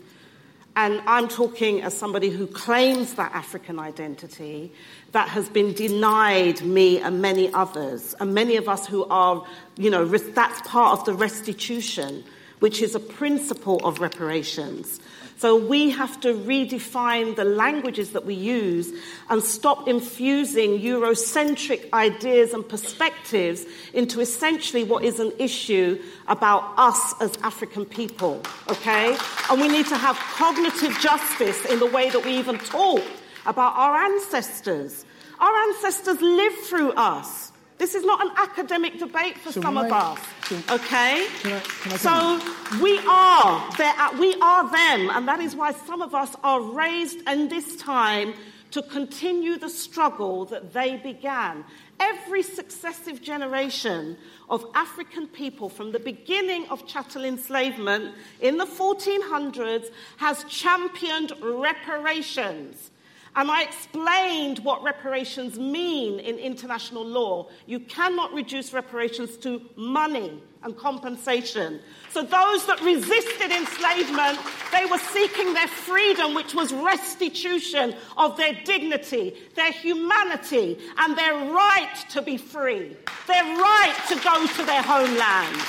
[SPEAKER 10] And I'm talking as somebody who claims that African identity that has been denied me and many others. And many of us who are, you know, that's part of the restitution, which is a principle of reparations. So we have to redefine the languages that we use and stop infusing Eurocentric ideas and perspectives into essentially what is an issue about us as African people, okay? And we need to have cognitive justice in the way that we even talk about our ancestors. Our ancestors lived through us. This is not an academic debate for
[SPEAKER 11] So
[SPEAKER 10] some of
[SPEAKER 11] I-
[SPEAKER 10] us,
[SPEAKER 11] so-
[SPEAKER 10] okay?
[SPEAKER 11] Can I- can I
[SPEAKER 10] so we are there, we are them, and that is why some of us are raised in this time to continue the struggle that they began. Every successive generation of African people from the beginning of chattel enslavement in the 1400s has championed reparations. And I explained what reparations mean in international law. You cannot reduce reparations to money and compensation. So those that resisted enslavement, they were seeking their freedom, which was restitution of their dignity, their humanity, and their right to be free, their right to go to their homelands.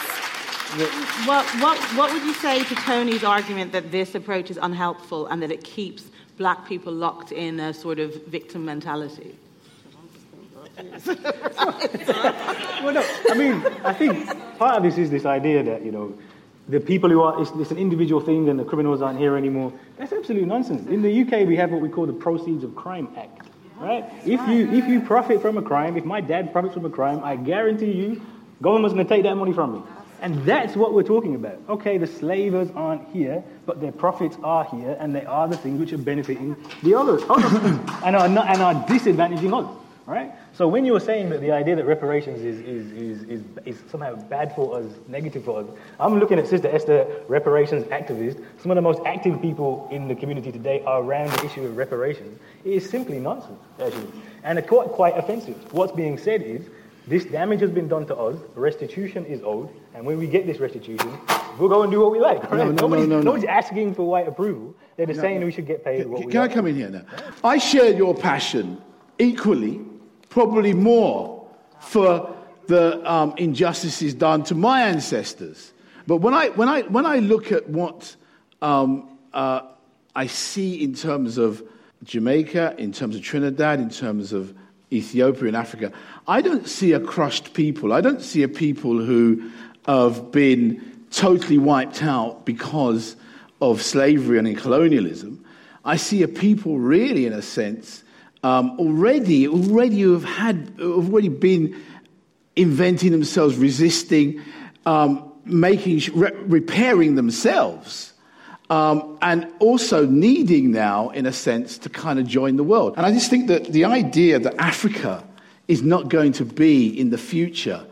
[SPEAKER 7] What, what, what would you say to Tony's argument that this approach is unhelpful and that it keeps black people locked in a sort of victim mentality?
[SPEAKER 8] well, no, I mean, I think part of this is this idea that, you know, the people who are, it's, it's an individual thing and the criminals aren't here anymore. That's absolute nonsense. In the UK, we have what we call the Proceeds of Crime Act, right? If you, if you profit from a crime, if my dad profits from a crime, I guarantee you, government's going to take that money from me. And that's what we're talking about. Okay, the slavers aren't here, but their profits are here, and they are the things which are benefiting the [COUGHS] others, and, are not, and are disadvantaging others. Right? So when you're saying that the idea that reparations is, is, is, is, is somehow bad for us, negative for us, I'm looking at Sister Esther, reparations activist. Some of the most active people in the community today are around the issue of reparations. It is simply nonsense, actually, and quite, quite offensive. What's being said is this damage has been done to us, restitution is owed, and when we get this restitution, we'll go and do what we like. Right?
[SPEAKER 11] No, no,
[SPEAKER 8] nobody's,
[SPEAKER 11] no, no, no.
[SPEAKER 8] nobody's asking for white approval. They're just saying we should get paid what
[SPEAKER 11] Can,
[SPEAKER 8] we
[SPEAKER 11] can I
[SPEAKER 8] like.
[SPEAKER 11] come in here now? I share your passion equally, probably more, for the um, injustices done to my ancestors. But when I, when I, when I look at what um, uh, I see in terms of Jamaica, in terms of Trinidad, in terms of Ethiopia and Africa, I don't see a crushed people. I don't see a people who have been totally wiped out because of slavery and colonialism. I see a people really, in a sense, um, already, already have had, already been inventing themselves, resisting, um, making, re- repairing themselves. Um, and also needing now, in a sense, to kind of join the world. And I just think that the idea that Africa is not going to be in the future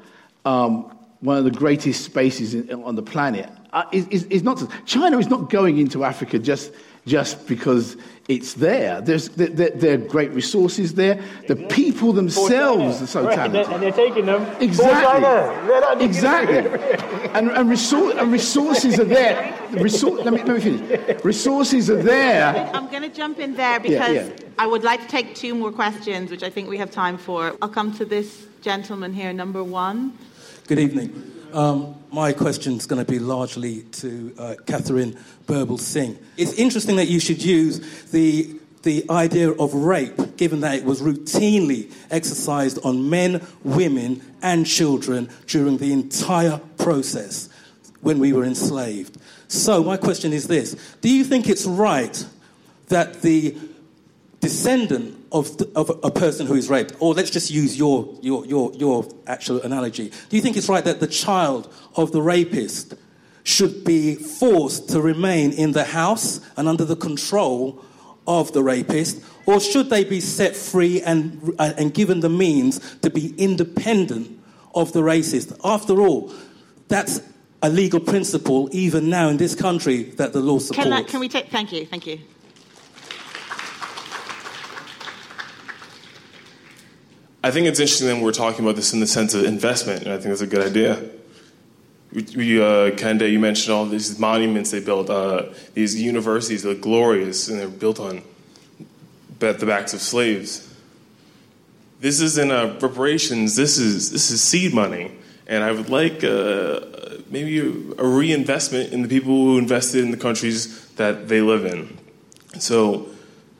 [SPEAKER 11] um, one of the greatest spaces in, on the planet uh, is, is, is, not. China is not going into Africa just just because it's there. There's there, there, are great resources there. The people themselves are so
[SPEAKER 8] right.
[SPEAKER 11] talented,
[SPEAKER 8] and they're taking them
[SPEAKER 11] exactly. Eh? exactly, [LAUGHS] and and, resor- and, resources are there. Resor- let, me, let me finish. Resources are there.
[SPEAKER 7] I'm going to jump in there because yeah, yeah. I would like to take two more questions, which I think we have time for. I'll come to this gentleman here, number one.
[SPEAKER 14] Good evening. Um, my question is going to be largely to uh, Catherine Burble Singh. It's interesting that you should use the the idea of rape, given that it was routinely exercised on men, women, and children during the entire process when we were enslaved. So, my question is this Do you think it's right that the descendant of, the, of a person who is raped, or let's just use your, your, your, your actual analogy, do you think it's right that the child of the rapist should be forced to remain in the house and under the control of the rapist, or should they be set free and, and given the means to be independent of the racist? After all, that's a legal principle even now in this country that the law supports.
[SPEAKER 7] Can, I, can we take? Thank you, thank you.
[SPEAKER 15] I think it's interesting that we're talking about this in the sense of investment, and I think that's a good idea. We, uh, Kehinde, you mentioned all these monuments they built, uh, these universities, they're glorious, and they're built on at the backs of slaves. This isn't uh, reparations. This is this is seed money, and I would like uh, maybe a reinvestment in the people who invested in the countries that they live in. So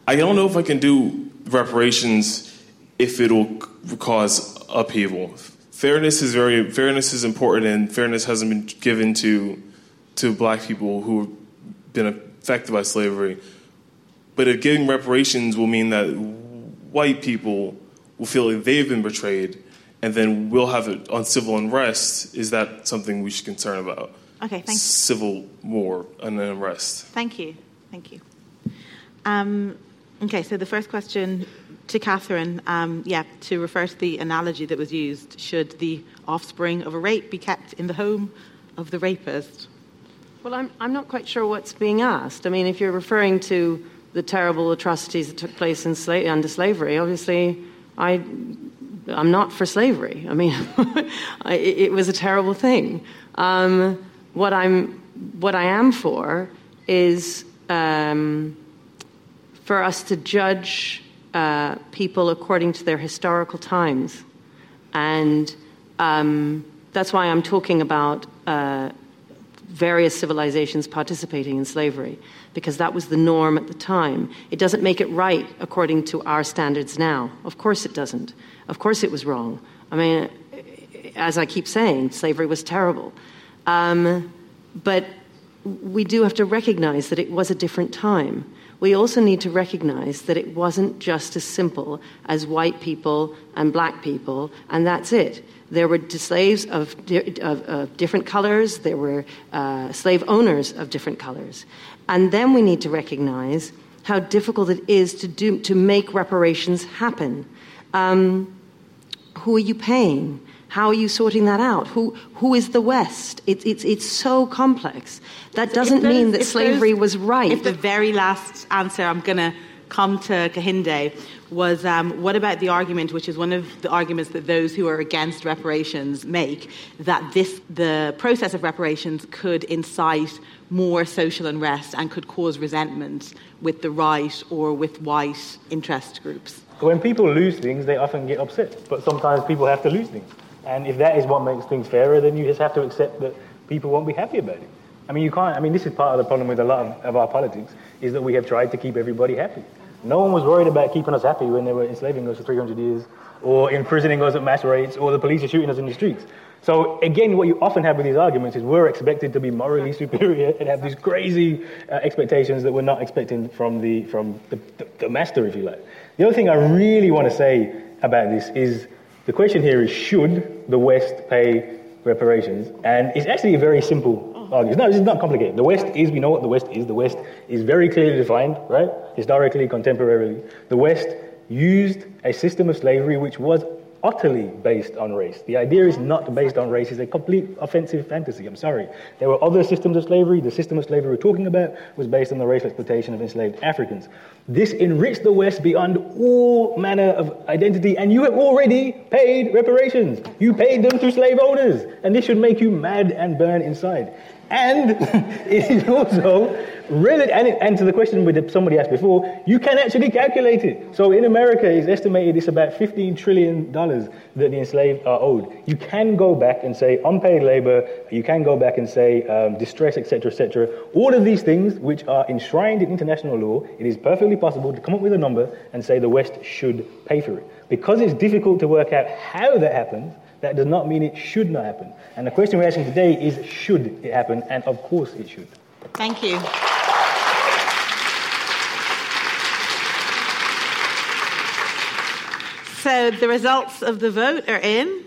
[SPEAKER 15] I don't know if I can do reparations if it'll cause upheaval. Fairness is very fairness is important, and fairness hasn't been given to to black people who have been affected by slavery. But if giving reparations will mean that white people will feel like they've been betrayed, and then we'll have it on civil unrest. Is that something we should concern about?
[SPEAKER 7] Okay, thank you.
[SPEAKER 15] Civil war and unrest.
[SPEAKER 7] Thank you, thank you. Um, okay, so the first question to Katharine, um, yeah, to refer to the analogy that was used, should the offspring of a rape be kept in the home of the rapist?
[SPEAKER 9] Well, I'm, I'm not quite sure what's being asked. I mean, if you're referring to the terrible atrocities that took place in sla- under slavery, obviously, I, I'm not for slavery. I mean, [LAUGHS] I, it was a terrible thing. Um, what, I'm, what I am for is um, for us to judge uh, people according to their historical times. And um, that's why I'm talking about uh, various civilizations participating in slavery, because that was the norm at the time. It doesn't make it right according to our standards now. Of course it doesn't. Of course it was wrong. I mean, as I keep saying, slavery was terrible. Um, but we do have to recognize that it was a different time we also need to recognize that it wasn't just as simple as white people and black people, and that's it. There were slaves of, of, of different colors, there were uh, slave owners of different colors. And then we need to recognize how difficult it is to, do, to make reparations happen. Um, who are you paying? How are you sorting that out? Who, who is the West? It, it's, it's so complex. That doesn't those, mean that slavery
[SPEAKER 7] those,
[SPEAKER 9] was right.
[SPEAKER 7] If the very last answer I'm going to come to Kehinde was um, what about the argument, which is one of the arguments that those who are against reparations make, that this, the process of reparations could incite more social unrest and could cause resentment with the right or with white interest groups?
[SPEAKER 8] When people lose things, they often get upset, but sometimes people have to lose things. And if that is what makes things fairer, then you just have to accept that people won't be happy about it. I mean, you can't. I mean, this is part of the problem with a lot of, our politics is that we have tried to keep everybody happy. No one was worried about keeping us happy when they were enslaving us for 300 years, or imprisoning us at mass rates, or the police are shooting us in the streets. So again, what you often have with these arguments is we're expected to be morally [LAUGHS] superior and have these crazy uh, expectations that we're not expecting from the from the, the, the master, if you like. The other thing I really want to say about this is the question here is should the West pay reparations? And it's actually a very simple argument. No, this is not complicated. The West is, we know what the West is. The West is very clearly defined, right? Historically, contemporarily. The West used a system of slavery which was utterly based on race. The idea is not based on race, it's a complete offensive fantasy. I'm sorry. There were other systems of slavery. The system of slavery we're talking about was based on the racial exploitation of enslaved Africans. This enriched the West beyond all manner of identity, and you have already paid reparations. You paid them to slave owners, and this should make you mad and burn inside. And [LAUGHS] it is also really, and, and to the question that somebody asked before, you can actually calculate it. So in America, it's estimated it's about $15 trillion that the enslaved are owed. You can go back and say unpaid labor, you can go back and say um, distress, etc., etc. All of these things, which are enshrined in international law, it is perfectly possible to come up with a number and say the West should pay for it. Because it's difficult to work out how that happens, that does not mean it should not happen. And the question we're asking today is should it happen? And of course it should.
[SPEAKER 7] Thank you. So the results of the vote are in.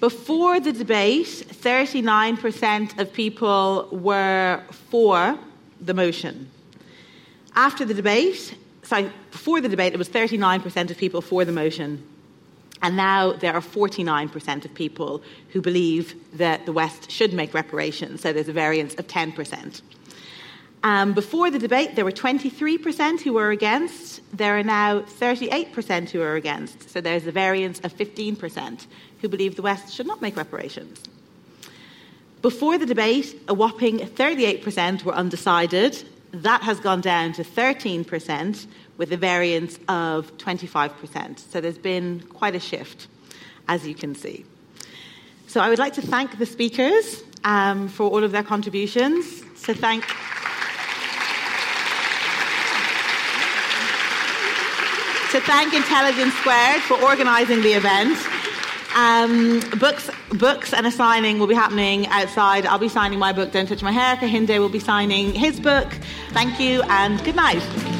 [SPEAKER 7] Before the debate, 39% of people were for the motion. After the debate, sorry, before the debate, it was 39% of people for the motion. And now there are 49% of people who believe that the West should make reparations, so there's a variance of 10%. Um, before the debate, there were 23% who were against. There are now 38% who are against, so there's a variance of 15% who believe the West should not make reparations. Before the debate, a whopping 38% were undecided. That has gone down to 13%, with a variance of 25%. So there's been quite a shift, as you can see. So I would like to thank the speakers um, for all of their contributions. So thank. to thank Intelligence Squared for organising the event. Um, books, books and a signing will be happening outside. I'll be signing my book, Don't Touch My Hair. Kehinde will be signing his book. Thank you and good night.